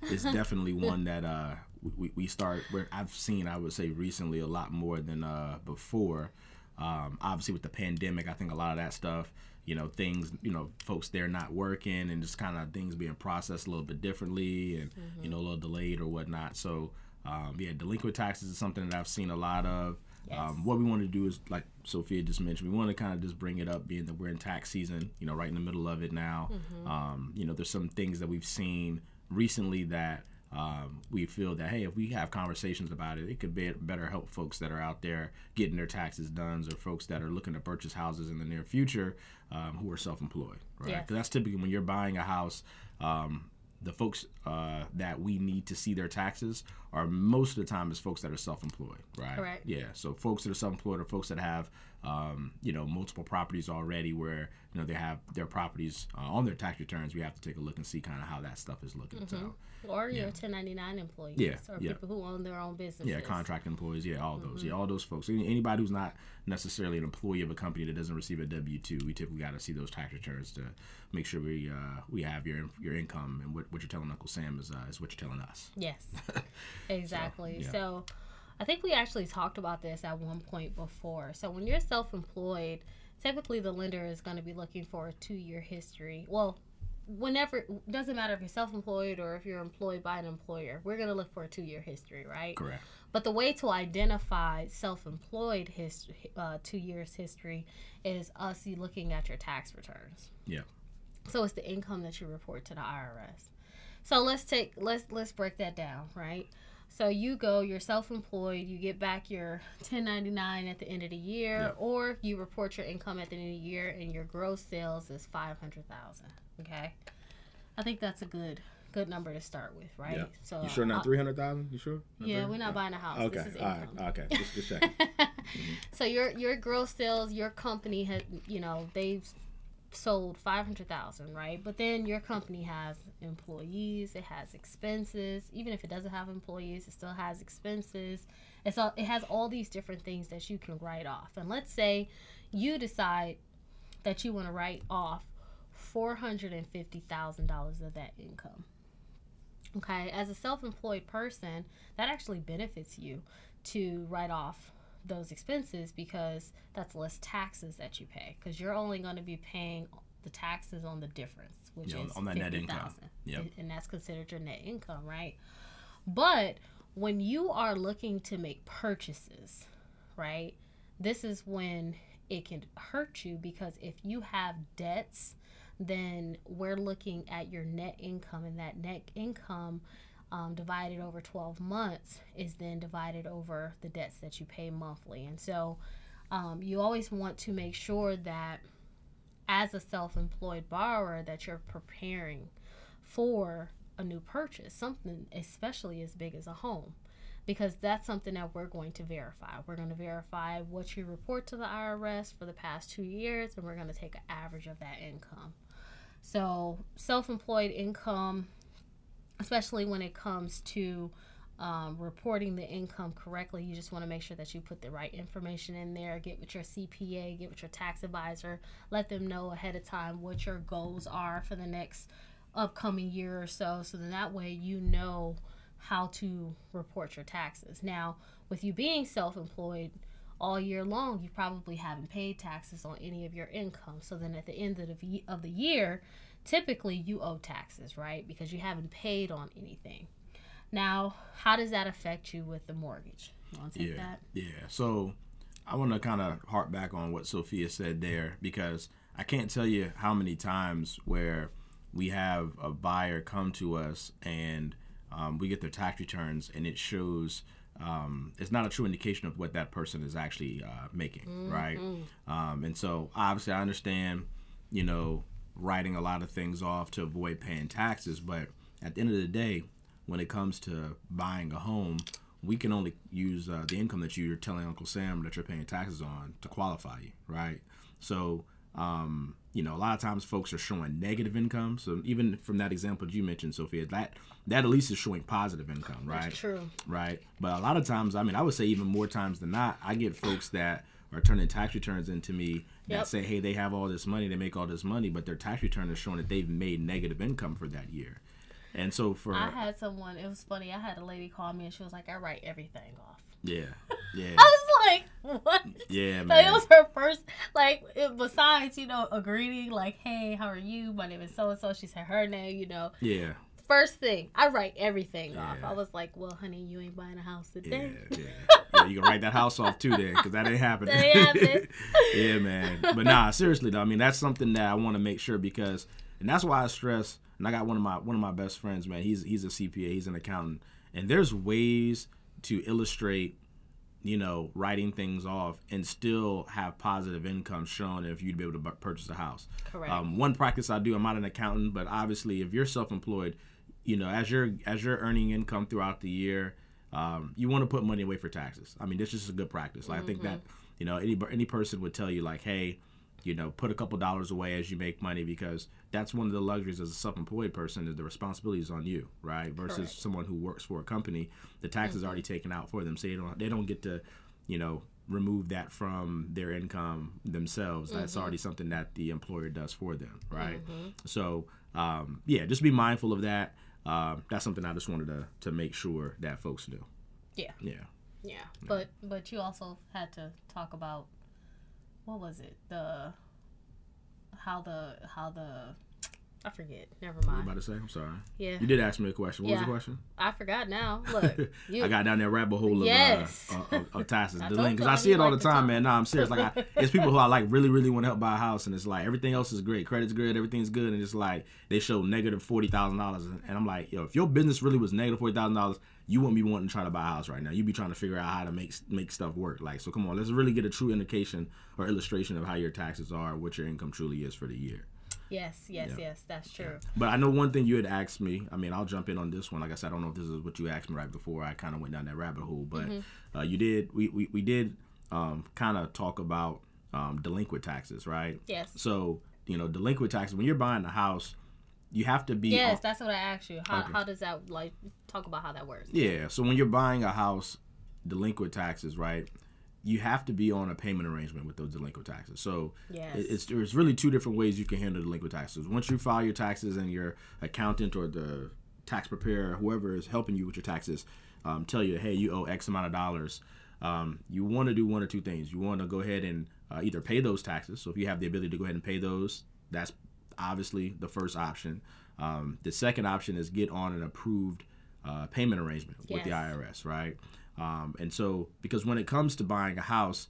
[SPEAKER 1] is definitely one that uh we, we start where I've seen I would say recently a lot more than uh before. Um, obviously with the pandemic, I think a lot of that stuff, you know, things, you know, folks there not working and just kind of things being processed a little bit differently and you know a little delayed or whatnot. So um, yeah, delinquent taxes is something that I've seen a lot of.
[SPEAKER 2] Yes.
[SPEAKER 1] Um, what we want to do is, like Sofia just mentioned, we want to kind of just bring it up, being that we're in tax season, you know, right in the middle of it now. Um, you know, there's some things that we've seen recently that um, we feel that hey, if we have conversations about it, it could be better help folks that are out there getting their taxes done, or folks that are looking to purchase houses in the near future um, who are self-employed, right?
[SPEAKER 2] Yes.
[SPEAKER 1] Because that's typically when you're buying a house. Um, the folks uh, that we need to see their taxes are most of the time is folks that are self-employed, right?
[SPEAKER 2] Correct.
[SPEAKER 1] Yeah. So folks that are self-employed are folks that have, um, you know, multiple properties already, where you know they have their properties uh, on their tax returns. We have to take a look and see kind of how that stuff is looking. So
[SPEAKER 2] Or your
[SPEAKER 1] Yeah.
[SPEAKER 2] 1099 employees.
[SPEAKER 1] Yeah,
[SPEAKER 2] Or
[SPEAKER 1] yeah.
[SPEAKER 2] people who own their own businesses.
[SPEAKER 1] yeah, contract employees, yeah, all those, yeah, all those folks. Any- Anybody who's not necessarily an employee of a company that doesn't receive a W two, we typically got to see those tax returns to make sure we uh, we have your your income and what, what you're telling Uncle Sam is uh, is what you're telling us.
[SPEAKER 2] Yes, exactly.
[SPEAKER 1] yeah.
[SPEAKER 2] So, I think we actually talked about this at one point before. So, when you're self employed, typically the lender is going to be looking for a two year history. Well, whenever, doesn't matter if you're self employed or if you're employed by an employer, we're going to look for a two year history, right?
[SPEAKER 1] Correct.
[SPEAKER 2] But the way to identify self-employed his, uh, two years history is us looking at your tax returns.
[SPEAKER 1] Yeah.
[SPEAKER 2] So it's the income that you report to the IRS. So let's take let's let's break that down, right? So you go, you're self-employed, you get back your 1099 at the end of the year,
[SPEAKER 1] Yep.
[SPEAKER 2] or you report your income at the end of the year, and your gross sales is 500,000. Okay, I think that's a good good number to start with, right?
[SPEAKER 1] Yeah.
[SPEAKER 2] So
[SPEAKER 1] You sure
[SPEAKER 2] uh,
[SPEAKER 1] not three hundred thousand? You sure? Not
[SPEAKER 2] Yeah,
[SPEAKER 1] 300?
[SPEAKER 2] we're not buying a house.
[SPEAKER 1] Okay.
[SPEAKER 2] This is
[SPEAKER 1] All right. Okay. Just, just checking.
[SPEAKER 2] so your your gross sales, your company had, you know, they've sold five hundred thousand, right? But then your company has employees, it has expenses. Even if it doesn't have employees, it still has expenses. It's all it has all these different things that you can write off. And let's say you decide that you want to write off four hundred and fifty thousand dollars of that income. Okay, as a self-employed person, that actually benefits you to write off those expenses because that's less taxes that you pay because you're only going to be paying the taxes on the difference which
[SPEAKER 1] Yeah,
[SPEAKER 2] is
[SPEAKER 1] on that net income.
[SPEAKER 2] 50,000.
[SPEAKER 1] Yep.
[SPEAKER 2] and, and that's considered your net income right but when you are looking to make purchases right this is when it can hurt you because if you have debts then we're looking at your net income and that net income um, divided over 12 months is then divided over the debts that you pay monthly. And so um, you always want to make sure that as a self-employed borrower that you're preparing for a new purchase, something especially as big as a home. Because that's something that we're going to verify. We're going to verify what you report to the IRS for the past two years, and we're going to take an average of that income. So, self employed income especially when it comes to um, reporting the income correctly. You just want to make sure that you put the right information in there. Get with your CPA, get with your tax advisor, let them know ahead of time what your goals are for the next upcoming year or so. So then that way you know how to report your taxes. Now, with you being self employed, all year long, you probably haven't paid taxes on any of your income. So then at the end of the, of the year, typically you owe taxes, right? Because you haven't paid on anything. Now, how does that affect you with the mortgage? You want to take
[SPEAKER 1] yeah,
[SPEAKER 2] that?
[SPEAKER 1] yeah. So I want to kind of harp back on what Sofia said there because I can't tell you how many times where we have a buyer come to us and um, we get their tax returns and it shows um, it's not a true indication of what that person is actually uh, making, right? Um, and so obviously I understand, you know, writing a lot of things off to avoid paying taxes, but at the end of the day, when it comes to buying a home, we can only use uh, the income that you're telling Uncle Sam that you're paying taxes on to qualify you, right? So, um, you know, a lot of times folks are showing negative income. So even from that example that you mentioned, Sofia, that that at least is showing positive income, right?
[SPEAKER 2] That's true.
[SPEAKER 1] right? But a lot of times, I mean, I would say even more times than not, I get folks that are turning tax returns into me that
[SPEAKER 2] Yep.
[SPEAKER 1] say, hey, they have all this money, they make all this money, but their tax return is showing that they've made negative income for that year. And so for
[SPEAKER 2] I had someone, it was funny. I had a lady call me and she was like, I write everything off.
[SPEAKER 1] yeah, yeah,
[SPEAKER 2] I was like, what?
[SPEAKER 1] yeah,
[SPEAKER 2] Like,
[SPEAKER 1] man.
[SPEAKER 2] it was her first, like, it, besides, you know, a greeting, like, hey, how are you? My name is so and so. She said her name, you know.
[SPEAKER 1] yeah,
[SPEAKER 2] First thing, I write everything off. I was like, well, honey, you ain't buying a house today.
[SPEAKER 1] yeah. yeah you can write that house off too, then, because that ain't happening.
[SPEAKER 2] That ain't happening.
[SPEAKER 1] yeah, man. But nah, seriously though, I mean that's something that I want to make sure because, and that's why I stress. And I got one of my one of my best friends, man. He's he's a CPA, he's an accountant, and there's ways to illustrate, you know, writing things off and still have positive income shown if you'd be able to bu- purchase a house.
[SPEAKER 2] Correct.
[SPEAKER 1] Um, one practice I do, I'm not an accountant, but obviously if you're self-employed, you know, as you're as you're earning income throughout the year, um, you want to put money away for taxes. I mean, this is just a good practice. Like I think that you know any any person would tell you like, hey, you know, put a couple dollars away as you make money because that's one of the luxuries as a self-employed person is the responsibility is on you, right? Versus
[SPEAKER 2] Correct.
[SPEAKER 1] someone who works for a company, the tax is already taken out for them, so they don't they don't get to, you know, remove that from their income themselves. That's already something that the employer does for them, right? So um, yeah, just be mindful of that. Um, that's something I just wanted to to make sure that folks do.
[SPEAKER 2] Yeah.
[SPEAKER 1] Yeah.
[SPEAKER 2] Yeah, but but you also had to talk about what was it the how the how the I forget. Never mind.
[SPEAKER 1] about to say? I'm sorry.
[SPEAKER 2] Yeah,
[SPEAKER 1] You did ask me a question. What was the question?
[SPEAKER 2] I forgot now. Look, you,
[SPEAKER 1] I got down that rabbit hole of, uh,
[SPEAKER 2] Yes.
[SPEAKER 1] uh, of, uh, of uh, taxes.
[SPEAKER 2] I
[SPEAKER 1] The
[SPEAKER 2] told
[SPEAKER 1] link, 'cause I see it all
[SPEAKER 2] like
[SPEAKER 1] the time, man. No, I'm serious. Like, I, it's people who I like really, really want to help buy a house, and it's like everything else is great, credit's good, everything's good, and it's like they show negative forty thousand dollars, and I'm like, yo, if your business really was negative forty thousand dollars, you wouldn't be wanting to try to buy a house right now. You'd be trying to figure out how to make make stuff work. Like, so come on, let's really get a true indication or illustration of how your taxes are, what your income truly is for the year.
[SPEAKER 2] Yes, yes,
[SPEAKER 1] Yeah.
[SPEAKER 2] yes. That's true.
[SPEAKER 1] But I know one thing you had asked me. I mean, I'll jump in on this one. Like I said, I don't know if this is what you asked me right before I kind of went down that rabbit hole, but uh, you did. We we, we did um, kind of talk about um, delinquent taxes, right?
[SPEAKER 2] Yes.
[SPEAKER 1] So you know, delinquent taxes. When you're buying a house, you have to be.
[SPEAKER 2] Yes,
[SPEAKER 1] on-
[SPEAKER 2] that's what I asked you. How,
[SPEAKER 1] Okay.
[SPEAKER 2] how does that like talk about how that works?
[SPEAKER 1] yeah. So when you're buying a house, delinquent taxes, right? You have to be on a payment arrangement with those delinquent taxes. So
[SPEAKER 2] Yes.
[SPEAKER 1] It's there's really two different ways you can handle delinquent taxes. Once you file your taxes and your accountant or the tax preparer, whoever is helping you with your taxes, um, tell you, hey, you owe X amount of dollars. Um, you want to do one or two things. You want to go ahead and uh, either pay those taxes. So if you have the ability to go ahead and pay those, that's obviously the first option. Um, the second option is get on an approved uh, payment arrangement with the IRS, right? Um, and so, because when it comes to buying a house,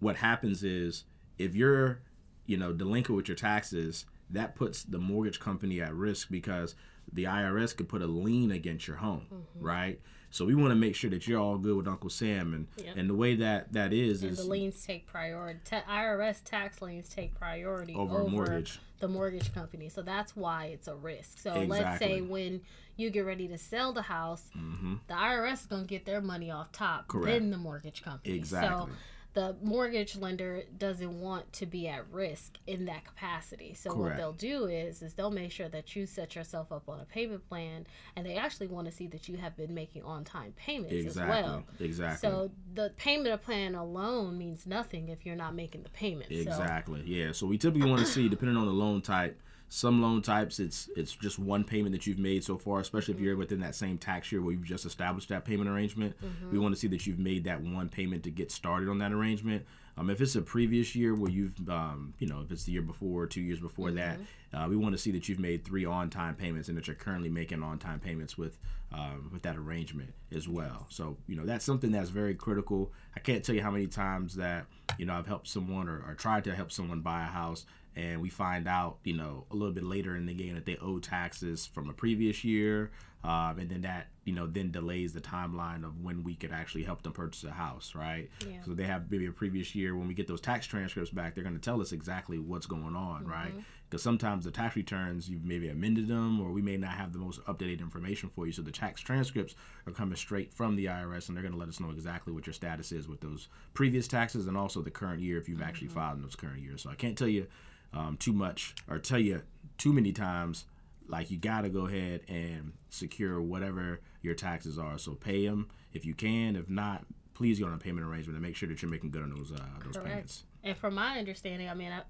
[SPEAKER 1] what happens is if you're you know delinquent with your taxes that puts the mortgage company at risk because the irs could put a lien against your home
[SPEAKER 2] Mm-hmm.
[SPEAKER 1] right so we want to make sure that you're all good with uncle sam and
[SPEAKER 2] Yep.
[SPEAKER 1] and the way that that is
[SPEAKER 2] and
[SPEAKER 1] is
[SPEAKER 2] the liens take priority. Ta- IRS tax liens take priority
[SPEAKER 1] over,
[SPEAKER 2] over,
[SPEAKER 1] mortgage
[SPEAKER 2] the mortgage company. So that's why it's a risk. So let's say when you get ready to sell the house,
[SPEAKER 1] hmm
[SPEAKER 2] the IRS is gonna get their money off top,
[SPEAKER 1] Correct.
[SPEAKER 2] then the mortgage company.
[SPEAKER 1] exactly
[SPEAKER 2] So the mortgage lender doesn't want to be at risk in that capacity. So what they'll do is is they'll make sure that you set yourself up on a payment plan and they actually want to see that you have been making on time payments
[SPEAKER 1] exactly
[SPEAKER 2] as well.
[SPEAKER 1] exactly
[SPEAKER 2] So the payment plan alone means nothing if you're not making the payments. So
[SPEAKER 1] Exactly. Yeah. So we typically want to see, depending on the loan type, some loan types it's it's just one payment that you've made so far, especially if you're within that same tax year where you've just established that payment arrangement. We want to see that you've made that one payment to get started on that arrangement. Um, if it's a previous year where you've, um, you know, if it's the year before, two years before that, uh, we want to see that you've made three on-time payments and that you're currently making on-time payments with, um, with that arrangement as well. So, you know, that's something that's very critical. I can't tell you how many times that, you know, I've helped someone or, or tried to help someone buy a house and we find out, you know, a little bit later in the game that they owe taxes from a previous year, um, and then that, you know, then delays the timeline of when we could actually help them purchase a house, right?
[SPEAKER 2] Yeah.
[SPEAKER 1] So they have maybe a previous year. When we get those tax transcripts back, they're going to tell us exactly what's going on, right? Because sometimes the tax returns you've maybe amended them, or we may not have the most up to date information for you. So the tax transcripts are coming straight from the IRS, and they're going to let us know exactly what your status is with those previous taxes, and also the current year if you've actually filed in those current years. So I can't tell you um, too much or tell you too many times. Like you got to go ahead and secure whatever your taxes are. So pay them if you can. If not, please get on a payment arrangement and make sure that you're making good on those uh, those
[SPEAKER 2] Correct.
[SPEAKER 1] payments.
[SPEAKER 2] And from my understanding, I mean, I,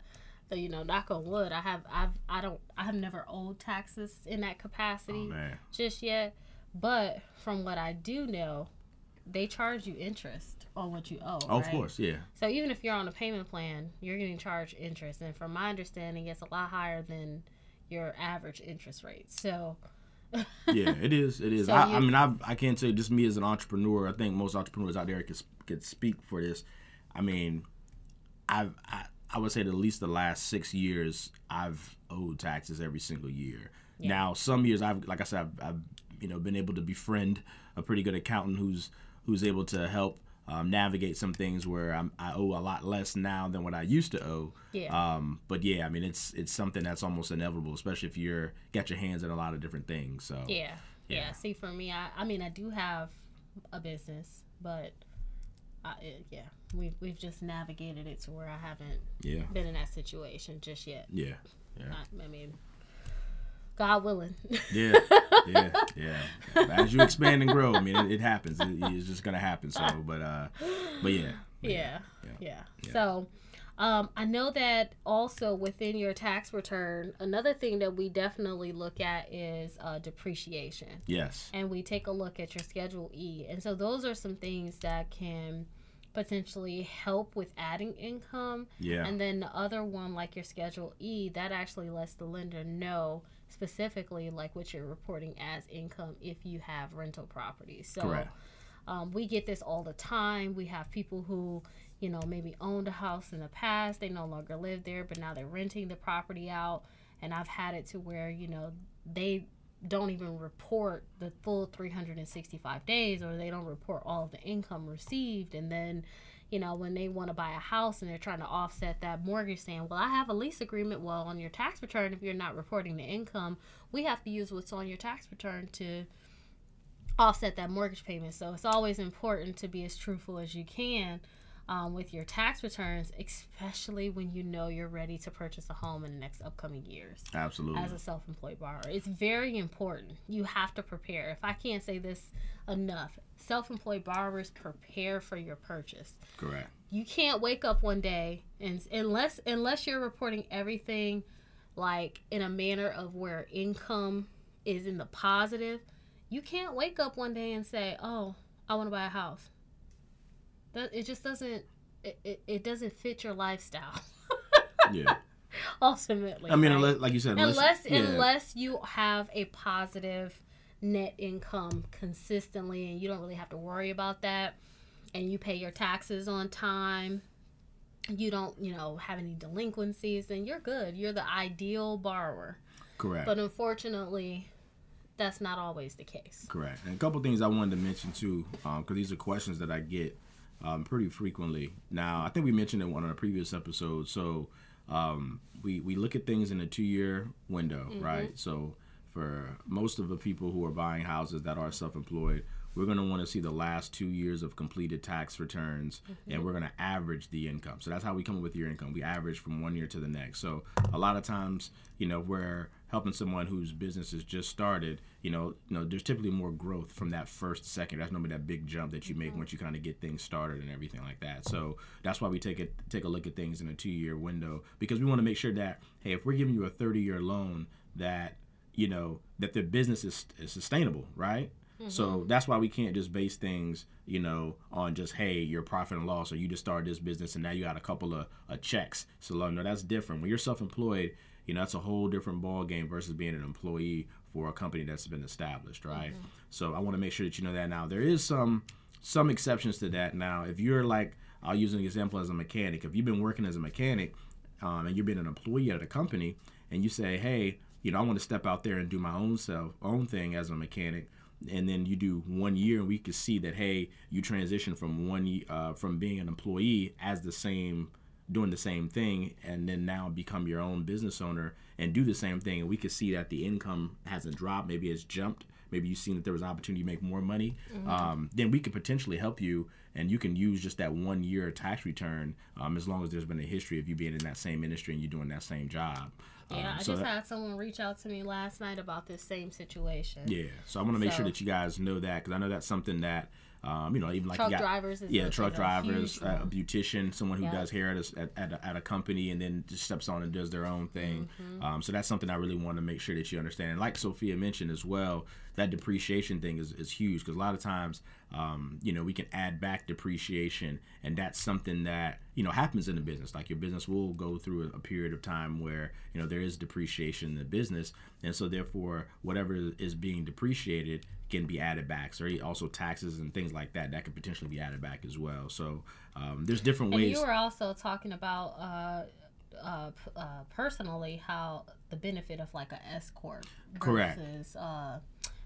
[SPEAKER 2] uh, you know, knock on wood, I have, I've, I don't, I have never owed taxes in that
[SPEAKER 1] Oh
[SPEAKER 2] capacity
[SPEAKER 1] man,
[SPEAKER 2] just yet. But from what I do know, they charge you interest on what you owe.
[SPEAKER 1] oh, of course, yeah,
[SPEAKER 2] So even if you're on a payment plan, you're getting charged interest, and from my understanding, it's a lot higher than your average interest rate. So.
[SPEAKER 1] yeah, it is. It is.
[SPEAKER 2] So
[SPEAKER 1] I,
[SPEAKER 2] you-
[SPEAKER 1] I mean, I I can't say just me as an entrepreneur. I think most entrepreneurs out there could could speak for this. I mean, I've I, I would say that at least the last six years I've owed taxes every single year.
[SPEAKER 2] Yeah.
[SPEAKER 1] Now some years I've like I said I've, I've you know been able to befriend a pretty good accountant who's who's able to help um, navigate some things where I'm, I owe a lot less now than what I used to owe.
[SPEAKER 2] Yeah.
[SPEAKER 1] Um, but yeah, I mean it's it's something that's almost inevitable, especially if you're got your hands in a lot of different things. So
[SPEAKER 2] Yeah, yeah.
[SPEAKER 1] Yeah.
[SPEAKER 2] See, for me, I, I mean, I do have a business, but I, it, yeah, we've we've just navigated it to where I haven't
[SPEAKER 1] yeah,
[SPEAKER 2] been in that situation just yet.
[SPEAKER 1] yeah, yeah,
[SPEAKER 2] I, I mean, God willing.
[SPEAKER 1] yeah, yeah, yeah. As you expand and grow, I mean it, it happens. It- it's just gonna happen. So, but uh, but yeah,
[SPEAKER 2] yeah,
[SPEAKER 1] yeah.
[SPEAKER 2] yeah.
[SPEAKER 1] Yeah.
[SPEAKER 2] So. Um, I know that also within your tax return, another thing that we definitely look at is uh, depreciation.
[SPEAKER 1] yes,
[SPEAKER 2] and we take a look at your schedule E. And so those are some things that can potentially help with adding income.
[SPEAKER 1] Yeah.
[SPEAKER 2] And then the other one, like your Schedule E, that actually lets the lender know specifically like what you're reporting as income if you have rental properties. So um, we get this all the time. We have people who, you know, maybe owned a house in the past, they no longer live there, but now they're renting the property out. And I've had it to where, you know, they don't even report the full 365 days or they don't report all of the income received. And then, you know, when they want to buy a house and they're trying to offset that mortgage, saying, Well, I have a lease agreement. Well, on your tax return, if you're not reporting the income, we have to use what's on your tax return to offset that mortgage payment. So it's always important to be as truthful as you can um, with your tax returns, especially when you know you're ready to purchase a home in the next upcoming years
[SPEAKER 1] Absolutely.
[SPEAKER 2] as a self-employed borrower. It's very important. You have to prepare. If I can't say this enough, self-employed borrowers prepare for your purchase.
[SPEAKER 1] Correct.
[SPEAKER 2] You can't wake up one day and unless unless you're reporting everything like in a manner of where income is in the positive, you can't wake up one day and say, "Oh, I want to buy a house." It just doesn't it, it, it doesn't fit your lifestyle.
[SPEAKER 1] Yeah.
[SPEAKER 2] ultimately.
[SPEAKER 1] I mean,
[SPEAKER 2] right?
[SPEAKER 1] unless, like you said,
[SPEAKER 2] unless
[SPEAKER 1] yeah.
[SPEAKER 2] unless you have a positive net income consistently and you don't really have to worry about that and you pay your taxes on time you don't you know have any delinquencies then you're good you're the ideal borrower
[SPEAKER 1] correct.
[SPEAKER 2] but unfortunately that's not always the case
[SPEAKER 1] Correct. And a couple things I wanted to mention too, um, because these are questions that I get um, pretty frequently. Now, I think we mentioned it one of the previous episodes. So um, we we look at things in a two year window, right? So for most of the people who are buying houses that are self employed, we're going to want to see the last two years of completed tax returns, and we're going to average the income. So that's how we come up with your income. We average from one year to the next. So a lot of times, you know, we're helping someone whose business has just started. You know, you know, there's typically more growth from that first second. That's normally that big jump that you make mm-hmm. once you kind of get things started and everything like that. So that's why we take it take a look at things in a two year window because we want to make sure that hey, if we're giving you a 30 year loan, that you know that the business is, is sustainable, right? Mm-hmm. So that's why we can't just base things, you know, on just hey, your profit and loss, or you just started this business and now you got a couple of, of checks. So no, that's different. When you're self-employed, you know, that's a whole different ball game versus being an employee for a company that's been established, right? So I want to make sure that you know that now. There is some some exceptions to that. Now, if you're like, I'll use an example as a mechanic. If you've been working as a mechanic um, and you've been an employee at a company, and you say, hey, you know, I want to step out there and do my own self, own thing as a mechanic, and then you do one year, and we could see that, hey, you transition from one uh, from being an employee as the same, doing the same thing, and then now become your own business owner and do the same thing, and we could see that the income hasn't dropped, maybe it's jumped. Maybe you've seen that there was an opportunity to make more money. Um, then we could potentially help you, and you can use just that one year tax return um, as long as there's been a history of you being in that same industry and you doing that same job.
[SPEAKER 2] yeah
[SPEAKER 1] Um,
[SPEAKER 2] i
[SPEAKER 1] so
[SPEAKER 2] just
[SPEAKER 1] that-
[SPEAKER 2] had someone reach out to me last night about this same situation
[SPEAKER 1] Yeah, so I want to make sure that you guys know that because I know that's something that um, you know even like
[SPEAKER 2] truck
[SPEAKER 1] got
[SPEAKER 2] drivers
[SPEAKER 1] yeah
[SPEAKER 2] a,
[SPEAKER 1] truck drivers, uh, a beautician, someone who
[SPEAKER 2] Yeah.
[SPEAKER 1] does hair at a, at, at, a, at a company and then just steps on and does their own thing.
[SPEAKER 2] Mm-hmm.
[SPEAKER 1] Um, so that's something I really want to make sure that you understand. And like Sofia mentioned as well, that depreciation thing is, is huge because a lot of times um, you know we can add back depreciation and that's something that you know happens in the business. Like your business will go through a, a period of time where you know there is depreciation in the business, and so therefore whatever is being depreciated can be added back. So also taxes and things like that that could potentially be added back as well. So um, there's different ways.
[SPEAKER 2] And you were also talking about uh, uh, p- uh, personally how the benefit of like a S corp
[SPEAKER 1] Correct.
[SPEAKER 2] versus uh,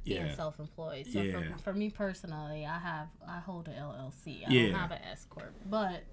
[SPEAKER 2] being
[SPEAKER 1] Yeah.
[SPEAKER 2] self-employed. So
[SPEAKER 1] Yeah.
[SPEAKER 2] for, for me personally, I have I hold an LLC. I
[SPEAKER 1] Yeah.
[SPEAKER 2] don't have an S corp, but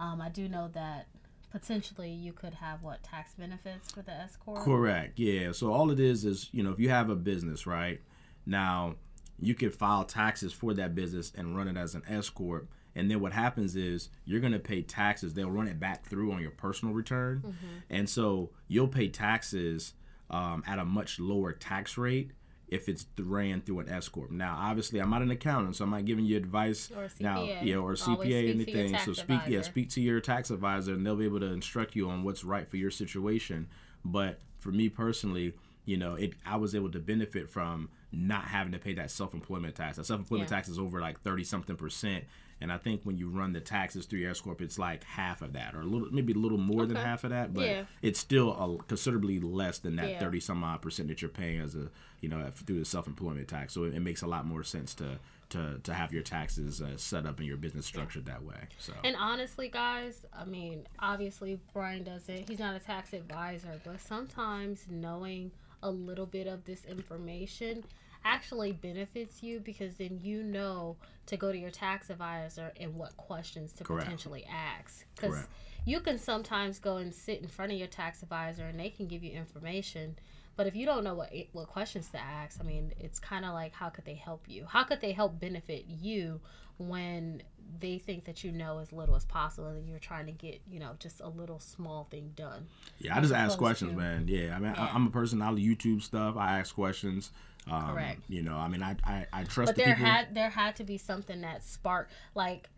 [SPEAKER 2] um, I do know that potentially you could have what tax benefits for the S corp.
[SPEAKER 1] Correct. Yeah. So all it is is, you know, if you have a business, right? Now, you could file taxes for that business and run it as an S corp. And then what happens is you're going to pay taxes. They'll run it back through on your personal return. And so you'll pay taxes um, at a much lower tax rate if it's ran through an S corp. Now, obviously, I'm not an accountant, so I'm not giving you advice now.
[SPEAKER 2] CPA.
[SPEAKER 1] Yeah, or CPA, anything. So speak, yeah, speak to your tax advisor, and they'll be able to instruct you on what's right for your situation. But for me personally, you know, it I was able to benefit from not having to pay that self-employment tax. That self-employment
[SPEAKER 2] Yeah.
[SPEAKER 1] tax is over like thirty something percent, And I think when you run the taxes through your S corp, it's like half of that, or a little, maybe a little more than half of that, but
[SPEAKER 2] Yeah.
[SPEAKER 1] it's still a, considerably less than that
[SPEAKER 2] Yeah.
[SPEAKER 1] thirty some odd percent that you're paying as a, you know, through the self employment tax. So it, it makes a lot more sense to to to have your taxes uh, set up and your business structured that way. So
[SPEAKER 2] And honestly, guys, I mean, obviously Bryan doesn't. He's not a tax advisor, but sometimes knowing a little bit of this information actually benefits you because then you know to go to your tax advisor and what questions to
[SPEAKER 1] Correct.
[SPEAKER 2] potentially ask. Because you can sometimes go and sit in front of your tax advisor and they can give you information. But if you don't know what what questions to ask, I mean, it's kind of like how could they help you? How could they help benefit you when they think that you know as little as possible and you're trying to get you know just a little small thing done?
[SPEAKER 1] Yeah, I just ask questions,
[SPEAKER 2] to-
[SPEAKER 1] man. Yeah, I mean, I,
[SPEAKER 2] Yeah.
[SPEAKER 1] I'm a person. I'll YouTube stuff. I ask questions. Um,
[SPEAKER 2] Correct.
[SPEAKER 1] You know, I mean, I I, I trust
[SPEAKER 2] But
[SPEAKER 1] the
[SPEAKER 2] there
[SPEAKER 1] people.
[SPEAKER 2] had there had to be something that sparked like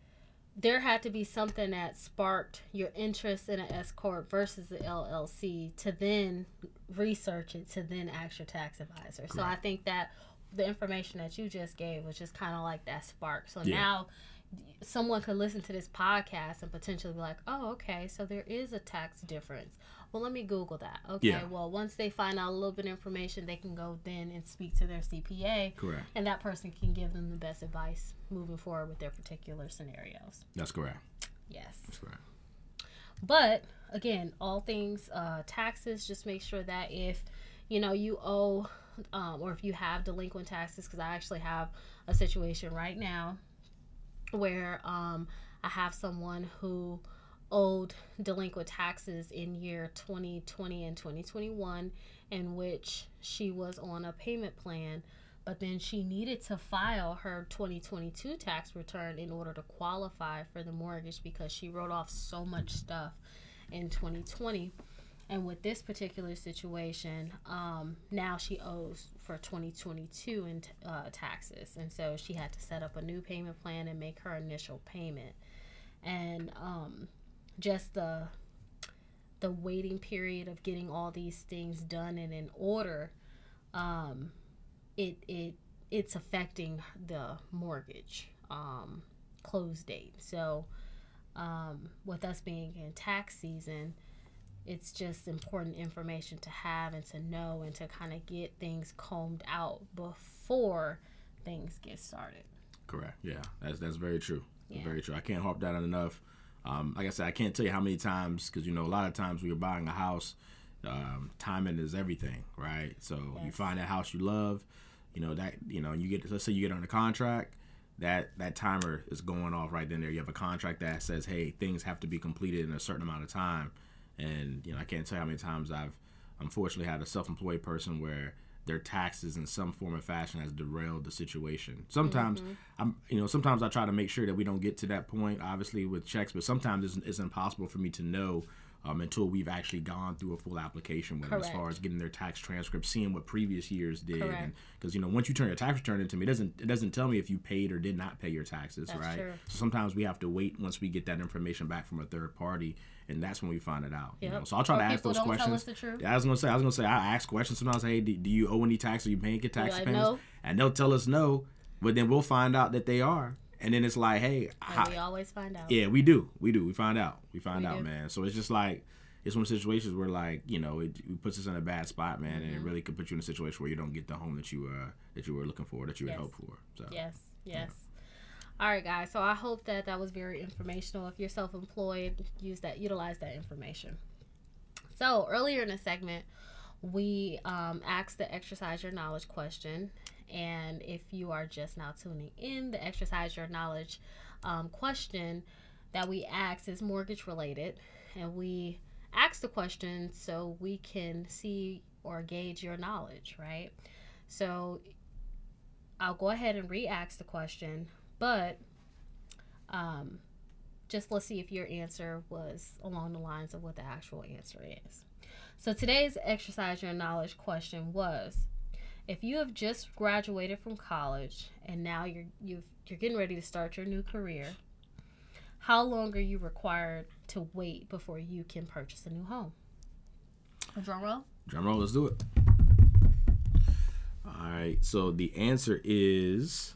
[SPEAKER 2] there had to be something that sparked your interest in an S corp versus the LLC to then research it to then ask your tax advisor. So I think that the information that you just gave was just kind of like that spark. So
[SPEAKER 1] Yeah.
[SPEAKER 2] now someone could listen to this podcast and potentially be like, "Oh, okay, so there is a tax difference." Well, let me Google that. Okay.
[SPEAKER 1] Yeah.
[SPEAKER 2] Well, once they find out a little bit of information, they can go then and speak to their CPA
[SPEAKER 1] Correct.
[SPEAKER 2] and that person can give them the best advice moving forward with their particular scenarios.
[SPEAKER 1] That's correct.
[SPEAKER 2] Yes.
[SPEAKER 1] That's correct.
[SPEAKER 2] But again, all things uh, taxes, just make sure that if you know you owe um, or if you have delinquent taxes, because I actually have a situation right now where um, I have someone who owed delinquent taxes in year 2020 and 2021 in which she was on a payment plan but then she needed to file her 2022 tax return in order to qualify for the mortgage because she wrote off so much stuff in 2020 and with this particular situation um, now she owes for 2022 in t- uh, taxes. And so she had to set up a new payment plan and make her initial payment. And um, just the the waiting period of getting all these things done and in order um, it it it's affecting the mortgage um, close date so um, with us being in tax season it's just important information to have and to know and to kind of get things combed out before things get started.
[SPEAKER 1] Correct. Yeah, that's that's very true.
[SPEAKER 2] Yeah.
[SPEAKER 1] Very true. I can't harp that on enough. Um, like I said, I can't tell you how many times because you know a lot of times when you're buying a house, um, timing is everything, right? So you find that house you love, you know that you know you get let's say you get on a contract, that that timer is going off right then there. You have a contract that says, hey, things have to be completed in a certain amount of time, and you know I can't tell you how many times I've unfortunately had a self-employed person where their taxes in some form or fashion has derailed the situation. Sometimes I'm, you know, sometimes I try to make sure that we don't get to that point, obviously with checks, but sometimes it's, it's impossible for me to know um, until we've actually gone through a full application with them as far as getting their tax transcript, seeing what previous years did,
[SPEAKER 2] Correct.
[SPEAKER 1] because you know once you turn your tax return into me, it doesn't it doesn't tell me if you paid or did not pay your taxes,
[SPEAKER 2] That's
[SPEAKER 1] right?
[SPEAKER 2] true.
[SPEAKER 1] So sometimes we have to wait once we get that information back from a third party, and that's when we find it out. You know, so I'll try
[SPEAKER 2] Or
[SPEAKER 1] to ask those questions.
[SPEAKER 2] the.
[SPEAKER 1] Yeah, I was gonna say, I was gonna say, I ask questions sometimes. Hey, do, do you owe any tax? Are you paying your tax
[SPEAKER 2] like,
[SPEAKER 1] payments?
[SPEAKER 2] "No."
[SPEAKER 1] And they'll tell us no, but then we'll find out that they are, and then it's like, hey, how,
[SPEAKER 2] we always find out.
[SPEAKER 1] yeah, we do, we do, we find out, we find
[SPEAKER 2] We
[SPEAKER 1] out,
[SPEAKER 2] do.
[SPEAKER 1] man. So it's just like it's one of those situations where like you know it, it puts us in a bad spot, man, and it
[SPEAKER 2] Mm-hmm.
[SPEAKER 1] really could put you in a situation where you don't get the home that you uh that you were looking for, that you had
[SPEAKER 2] Yes.
[SPEAKER 1] hoped for. So
[SPEAKER 2] Yes, yes. All right, guys. So I hope that that was very informational. If you're self-employed, use that, utilize that information. So earlier in the segment, we um, asked the exercise your knowledge question, and if you are just now tuning in, the exercise your knowledge um, question that we asked is mortgage related, and we asked the question so we can see or gauge your knowledge, right? So I'll go ahead and re-ask the question, but um, just let's see if your answer was along the lines of what the actual answer is. So today's exercise your knowledge question was: If you have just graduated from college and now you're you've, you're getting ready to start your new career, how long are you required to wait before you can purchase a new home? Drum roll.
[SPEAKER 1] drum roll, let's do it. All right, so the answer is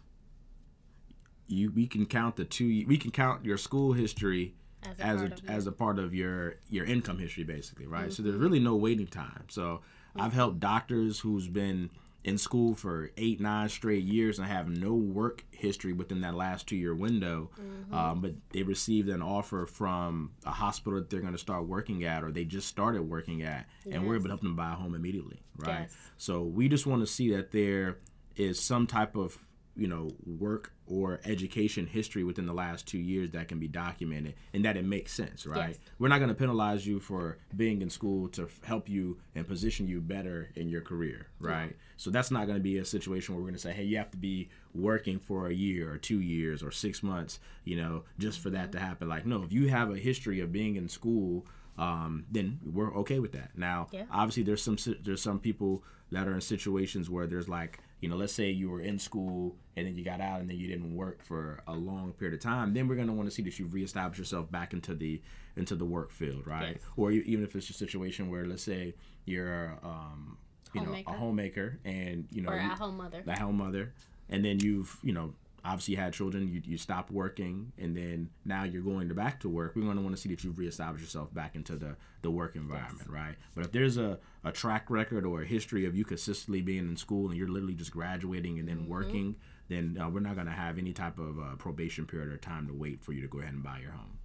[SPEAKER 1] you we can count the two we can count your school history
[SPEAKER 2] As a
[SPEAKER 1] as
[SPEAKER 2] part
[SPEAKER 1] a,
[SPEAKER 2] of
[SPEAKER 1] as a part of your your income history basically right so there's
[SPEAKER 2] Mm-hmm.
[SPEAKER 1] really no waiting time so i've helped doctors who's been in school for eight nine straight years and have no work history within that last two year window
[SPEAKER 2] Mm-hmm.
[SPEAKER 1] um, but they received an offer from a hospital that they're going to start working at or they just started working at and we're able to help them buy a home immediately right
[SPEAKER 2] Yes.
[SPEAKER 1] so we just want to see that there is some type of you know work or education history within the last two years that can be documented and that it makes sense right?
[SPEAKER 2] Yes.
[SPEAKER 1] we're not going to penalize you for being in school to help you and position you better in your career right? So that's not going to be a situation where we're going to say hey you have to be working for a year or two years or six months you know just for that to happen. Like no if you have a history of being in school um, then we're okay with that. Now
[SPEAKER 2] Yeah.
[SPEAKER 1] obviously there's some there's some people that are in situations where there's like you know let's say you were in school and then you got out and then you didn't work for a long period of time then we're going to want to see that you've reestablished yourself back into the into the work field right
[SPEAKER 2] Yes.
[SPEAKER 1] or you, even if it's a situation where let's say you're um you know a
[SPEAKER 2] Homemaker.
[SPEAKER 1] homemaker and you know
[SPEAKER 2] or
[SPEAKER 1] you-
[SPEAKER 2] at home mother.
[SPEAKER 1] the home mother and then you've you know obviously had children you, you stopped working and then now you're going to back to work we're going to want to see that you've reestablished yourself back into the the work environment right but if there's a, a track record or a history of you consistently being in school and you're literally just graduating and then
[SPEAKER 2] Mm-hmm.
[SPEAKER 1] working then uh, we're not going to have any type of uh, probation period or time to wait for you to go ahead and buy your home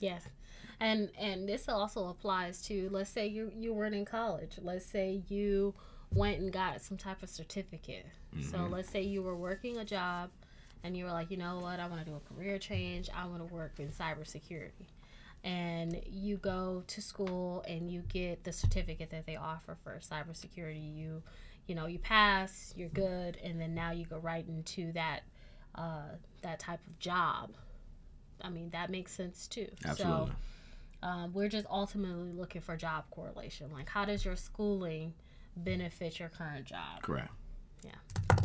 [SPEAKER 2] Yes. And and this also applies to let's say you you weren't in college. Let's say you went and got some type of certificate. So let's say you were working a job and you were like, you know what, I want to do a career change. I want to work in cybersecurity. And you go to school and you get the certificate that they offer for cybersecurity. You you know, you pass, you're good, and then now you go right into that uh, that type of job. I mean, that makes sense too.
[SPEAKER 1] absolutely
[SPEAKER 2] So um, we're just ultimately looking for job correlation. Like, how does your schooling benefit your current job?
[SPEAKER 1] correct Yeah.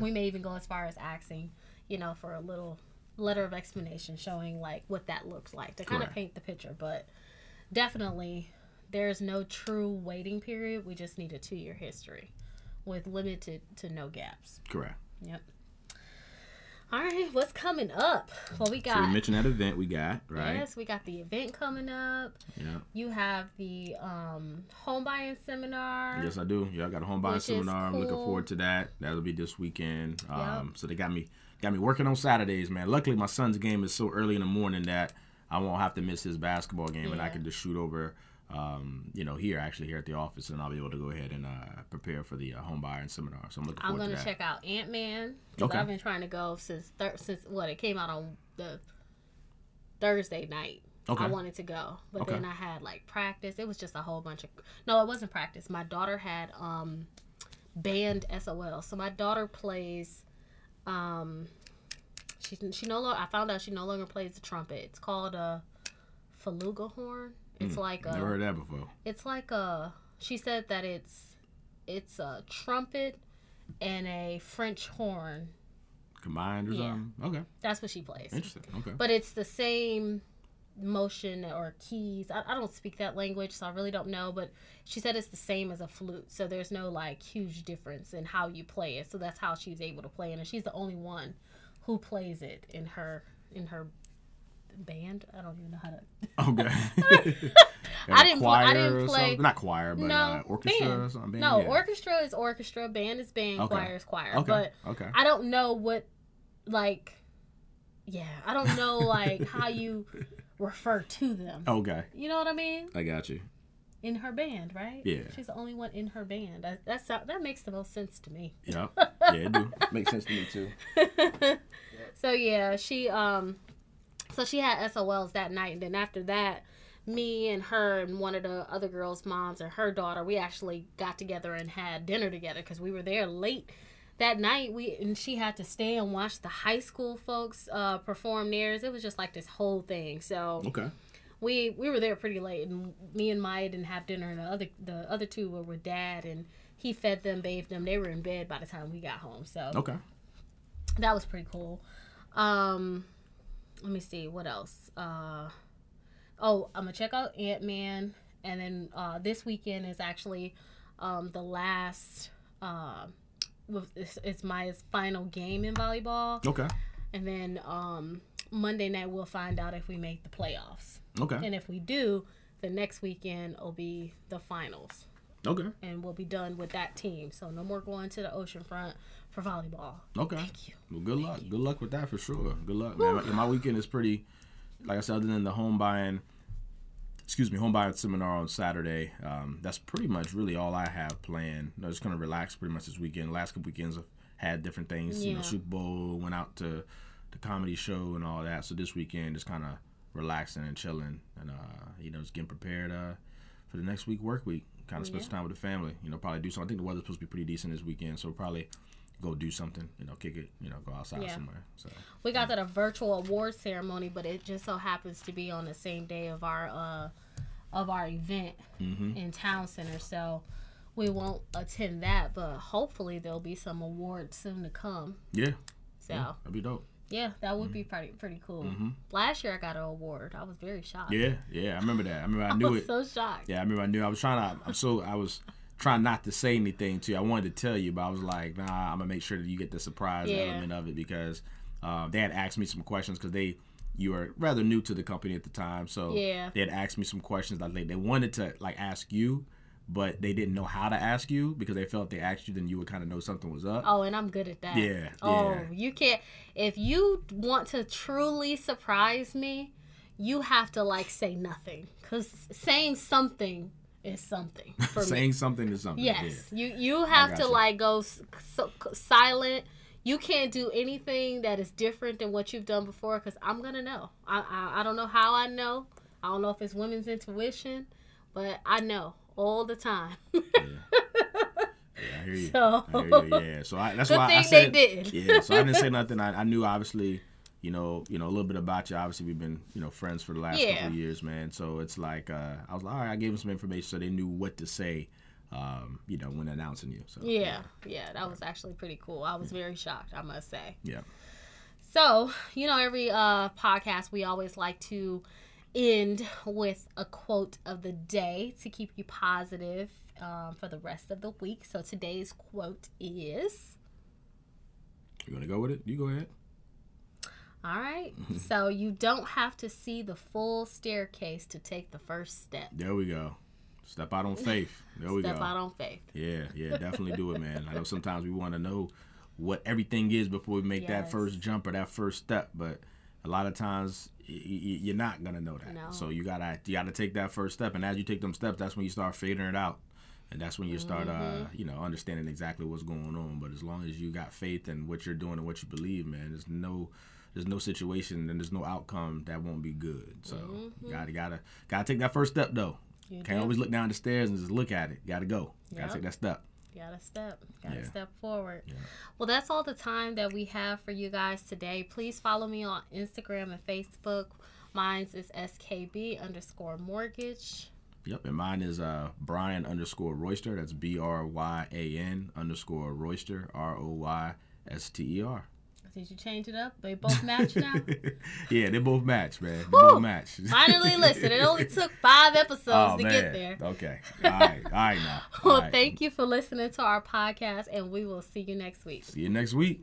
[SPEAKER 2] We may even go as far as asking, you know, for a little letter of explanation showing like what that looks like to kind of paint the picture. But definitely, there's no true waiting period. We just need a two year history with limited to no gaps.
[SPEAKER 1] correct
[SPEAKER 2] Yep. All right, what's coming up? Well, we got
[SPEAKER 1] so we mentioned that event we got right
[SPEAKER 2] Yes, we got the event coming up.
[SPEAKER 1] yeah
[SPEAKER 2] You have the um, home buying seminar.
[SPEAKER 1] Yes, I do. Yeah, I got a home buying seminar. I'm looking forward to that. That'll be this weekend. Um, So they got me got me working on Saturdays, man. Luckily, my son's game is so early in the morning that I won't have to miss his basketball game, and I can just shoot over. Um, you know, here actually here at the office, and I'll be able to go ahead and uh, prepare for the uh, home buying seminar. So I'm looking
[SPEAKER 2] I'm gonna
[SPEAKER 1] to that.
[SPEAKER 2] check out Ant Man because
[SPEAKER 1] Okay.
[SPEAKER 2] I've been trying to go since thir- since what it came out on the Thursday night.
[SPEAKER 1] Okay.
[SPEAKER 2] I wanted to go, but
[SPEAKER 1] Okay.
[SPEAKER 2] then I had like practice. It was just a whole bunch of no, it wasn't practice. My daughter had um band SOL, so my daughter plays. Um, she she no longer. I found out she no longer plays the trumpet. It's called a faluga horn. It's like a.
[SPEAKER 1] Never heard that before.
[SPEAKER 2] it's like a she said that it's it's a trumpet and a french horn
[SPEAKER 1] Combined or
[SPEAKER 2] Yeah.
[SPEAKER 1] something? Okay,
[SPEAKER 2] that's what she plays
[SPEAKER 1] interesting. Okay,
[SPEAKER 2] but it's the same motion or keys I, I don't speak that language so i really don't know but she said it's the same as a flute so there's no like huge difference in how you play it so that's how she's able to play it and she's the only one who plays it in her in her band i don't even know how to
[SPEAKER 1] okay.
[SPEAKER 2] I didn't pl- I
[SPEAKER 1] choir
[SPEAKER 2] didn't play-
[SPEAKER 1] something? Not choir, but
[SPEAKER 2] no
[SPEAKER 1] uh, orchestra
[SPEAKER 2] band.
[SPEAKER 1] or something. Band?
[SPEAKER 2] no
[SPEAKER 1] Yeah.
[SPEAKER 2] orchestra is orchestra band is band
[SPEAKER 1] Okay.
[SPEAKER 2] choir is choir
[SPEAKER 1] Okay.
[SPEAKER 2] but
[SPEAKER 1] okay.
[SPEAKER 2] I don't know what like yeah, I don't know like how you refer to them.
[SPEAKER 1] Okay.
[SPEAKER 2] You know what I mean?
[SPEAKER 1] I got you.
[SPEAKER 2] In her band, right?
[SPEAKER 1] Yeah.
[SPEAKER 2] She's the only one in her band. That that's that makes the most sense to me.
[SPEAKER 1] Yeah. Yeah, it do. Makes sense to me too.
[SPEAKER 2] so yeah, she um so she had SOLs that night and then after that me and her and one of the other girls' moms and her daughter, we actually got together and had dinner together because we were there late that night. We and she had to stay and watch the high school folks uh, perform theirs. It was just like this whole thing. So
[SPEAKER 1] Okay.
[SPEAKER 2] we we were there pretty late, and me and Maya didn't have dinner, and the other the other two were with dad, and he fed them, bathed them. They were in bed by the time we got home. So
[SPEAKER 1] Okay.
[SPEAKER 2] that was pretty cool. Um, let me see what else. Uh, oh, I'm gonna check out Ant Man, and then uh, this weekend is actually um, the last. Uh, with- it's, it's my final game in volleyball,
[SPEAKER 1] Okay.
[SPEAKER 2] and then um, Monday night we'll find out if we make the playoffs.
[SPEAKER 1] Okay.
[SPEAKER 2] And if we do, the next weekend will be the finals,
[SPEAKER 1] Okay.
[SPEAKER 2] and we'll be done with that team. So no more going to the oceanfront for volleyball.
[SPEAKER 1] Okay.
[SPEAKER 2] Thank you.
[SPEAKER 1] Well, good luck. Good luck with that for sure. Good luck, man. My, my weekend is pretty, like I said, other than the home buying, excuse me, home buying seminar on Saturday. Um, that's pretty much really all I have planned. I'm just gonna relax pretty much this weekend. Last couple weekends I've had different things. You know,
[SPEAKER 2] Yeah.
[SPEAKER 1] Super Bowl, went out to the comedy show and all that. So this weekend just kind of relaxing and chilling, and uh, you know, just getting prepared uh, for the next week work week. Kind of spend some time with the family. You know, probably do something. I think the weather's supposed to be pretty decent this weekend, so probably go do something. You know, kick it. You know, go outside
[SPEAKER 2] Yeah.
[SPEAKER 1] somewhere. So
[SPEAKER 2] We got that a virtual award ceremony, but it just so happens to be on the same day of our uh of our event
[SPEAKER 1] Mm-hmm.
[SPEAKER 2] in town center. So we won't attend that, but hopefully there'll be some awards soon to come.
[SPEAKER 1] yeah,
[SPEAKER 2] So
[SPEAKER 1] yeah, that'd be dope.
[SPEAKER 2] yeah, that would be pretty pretty cool.
[SPEAKER 1] Mhm.
[SPEAKER 2] Last year I got an award. I was very shocked.
[SPEAKER 1] Yeah, yeah, I remember that. I remember I
[SPEAKER 2] I
[SPEAKER 1] knew
[SPEAKER 2] was
[SPEAKER 1] it.
[SPEAKER 2] so shocked.
[SPEAKER 1] Yeah, I remember I knew. I was trying to. I'm so. I was trying not to say anything to you. I wanted to tell you, but I was like, nah. I'm gonna make sure that you get the surprise
[SPEAKER 2] Yeah.
[SPEAKER 1] element of it because uh, they had asked me some questions because they you were rather new to the company at the time, so
[SPEAKER 2] Yeah.
[SPEAKER 1] they had asked me some questions. Like they, they wanted to like ask you, but they didn't know how to ask you because they felt if they asked you, then you would kind of know something was up.
[SPEAKER 2] Oh, and I'm good at that.
[SPEAKER 1] Yeah,
[SPEAKER 2] Oh,
[SPEAKER 1] yeah.
[SPEAKER 2] you can't. If you want to truly surprise me, you have to like say nothing, cause saying something is something for me.
[SPEAKER 1] Saying something is something.
[SPEAKER 2] Yes, you you have to
[SPEAKER 1] you.
[SPEAKER 2] like go so, silent. You can't do anything that is different than what you've done before, cause I'm gonna know. I, I I don't know how I know. I don't know if it's women's intuition, but I know all the time.
[SPEAKER 1] Yeah, I hear you.
[SPEAKER 2] So-
[SPEAKER 1] I hear you. Yeah, so I, that's why I said
[SPEAKER 2] they did.
[SPEAKER 1] yeah. So I didn't say nothing. I, I knew obviously, you know, you know a little bit about you. Obviously, we've been you know friends for the last
[SPEAKER 2] Yeah.
[SPEAKER 1] couple of years, man. So it's like uh, I was like, all right, I gave them some information so they knew what to say, um, you know, when announcing you. So
[SPEAKER 2] Yeah, yeah, that was actually pretty cool. I was very shocked, I must say.
[SPEAKER 1] yeah,
[SPEAKER 2] So, you know, every uh, podcast we always like to end with a quote of the day to keep you positive um, for the rest of the week. So today's quote is.
[SPEAKER 1] you gonna go with it? You go ahead.
[SPEAKER 2] All right. so you don't have to see the full staircase to take the first step.
[SPEAKER 1] There we go. Step out on faith. There we
[SPEAKER 2] Step
[SPEAKER 1] go.
[SPEAKER 2] Step out on faith.
[SPEAKER 1] Yeah, yeah, definitely do it, man. I know sometimes we want to know what everything is before we make that first jump or that first step, but a lot of times y- y- you're not gonna know that.
[SPEAKER 2] No.
[SPEAKER 1] So you gotta you gotta take that first step, and as you take them steps, that's when you start figuring it out, and that's when you start uh
[SPEAKER 2] Mm-hmm.
[SPEAKER 1] you know understanding exactly what's going on. But as long as you got faith in what you're doing and what you believe, man, there's no there's no situation and there's no outcome that won't be good. So you gotta gotta gotta take that first step though.
[SPEAKER 2] Mm-hmm. You
[SPEAKER 1] Can't
[SPEAKER 2] do.
[SPEAKER 1] always look down the stairs and just look at it. Gotta go. Gotta take that step.
[SPEAKER 2] Gotta step. Gotta
[SPEAKER 1] Yeah.
[SPEAKER 2] step forward.
[SPEAKER 1] Yeah.
[SPEAKER 2] Well, that's all the time that we have for you guys today. Please follow me on Instagram and Facebook. Mine's is SKB underscore mortgage.
[SPEAKER 1] Yep, and mine is uh Bryan underscore Royster. That's B R Y A N underscore Royster R O Y S T E R.
[SPEAKER 2] Did you change it up? They both match now?
[SPEAKER 1] yeah, they both match, man. They
[SPEAKER 2] Whew.
[SPEAKER 1] both match.
[SPEAKER 2] Finally, listen, it only took five episodes
[SPEAKER 1] oh
[SPEAKER 2] to
[SPEAKER 1] man.
[SPEAKER 2] get there.
[SPEAKER 1] Okay. All right. All right now.
[SPEAKER 2] Well,
[SPEAKER 1] All right.
[SPEAKER 2] thank you for listening to our podcast, and we will see you next week.
[SPEAKER 1] See you next week.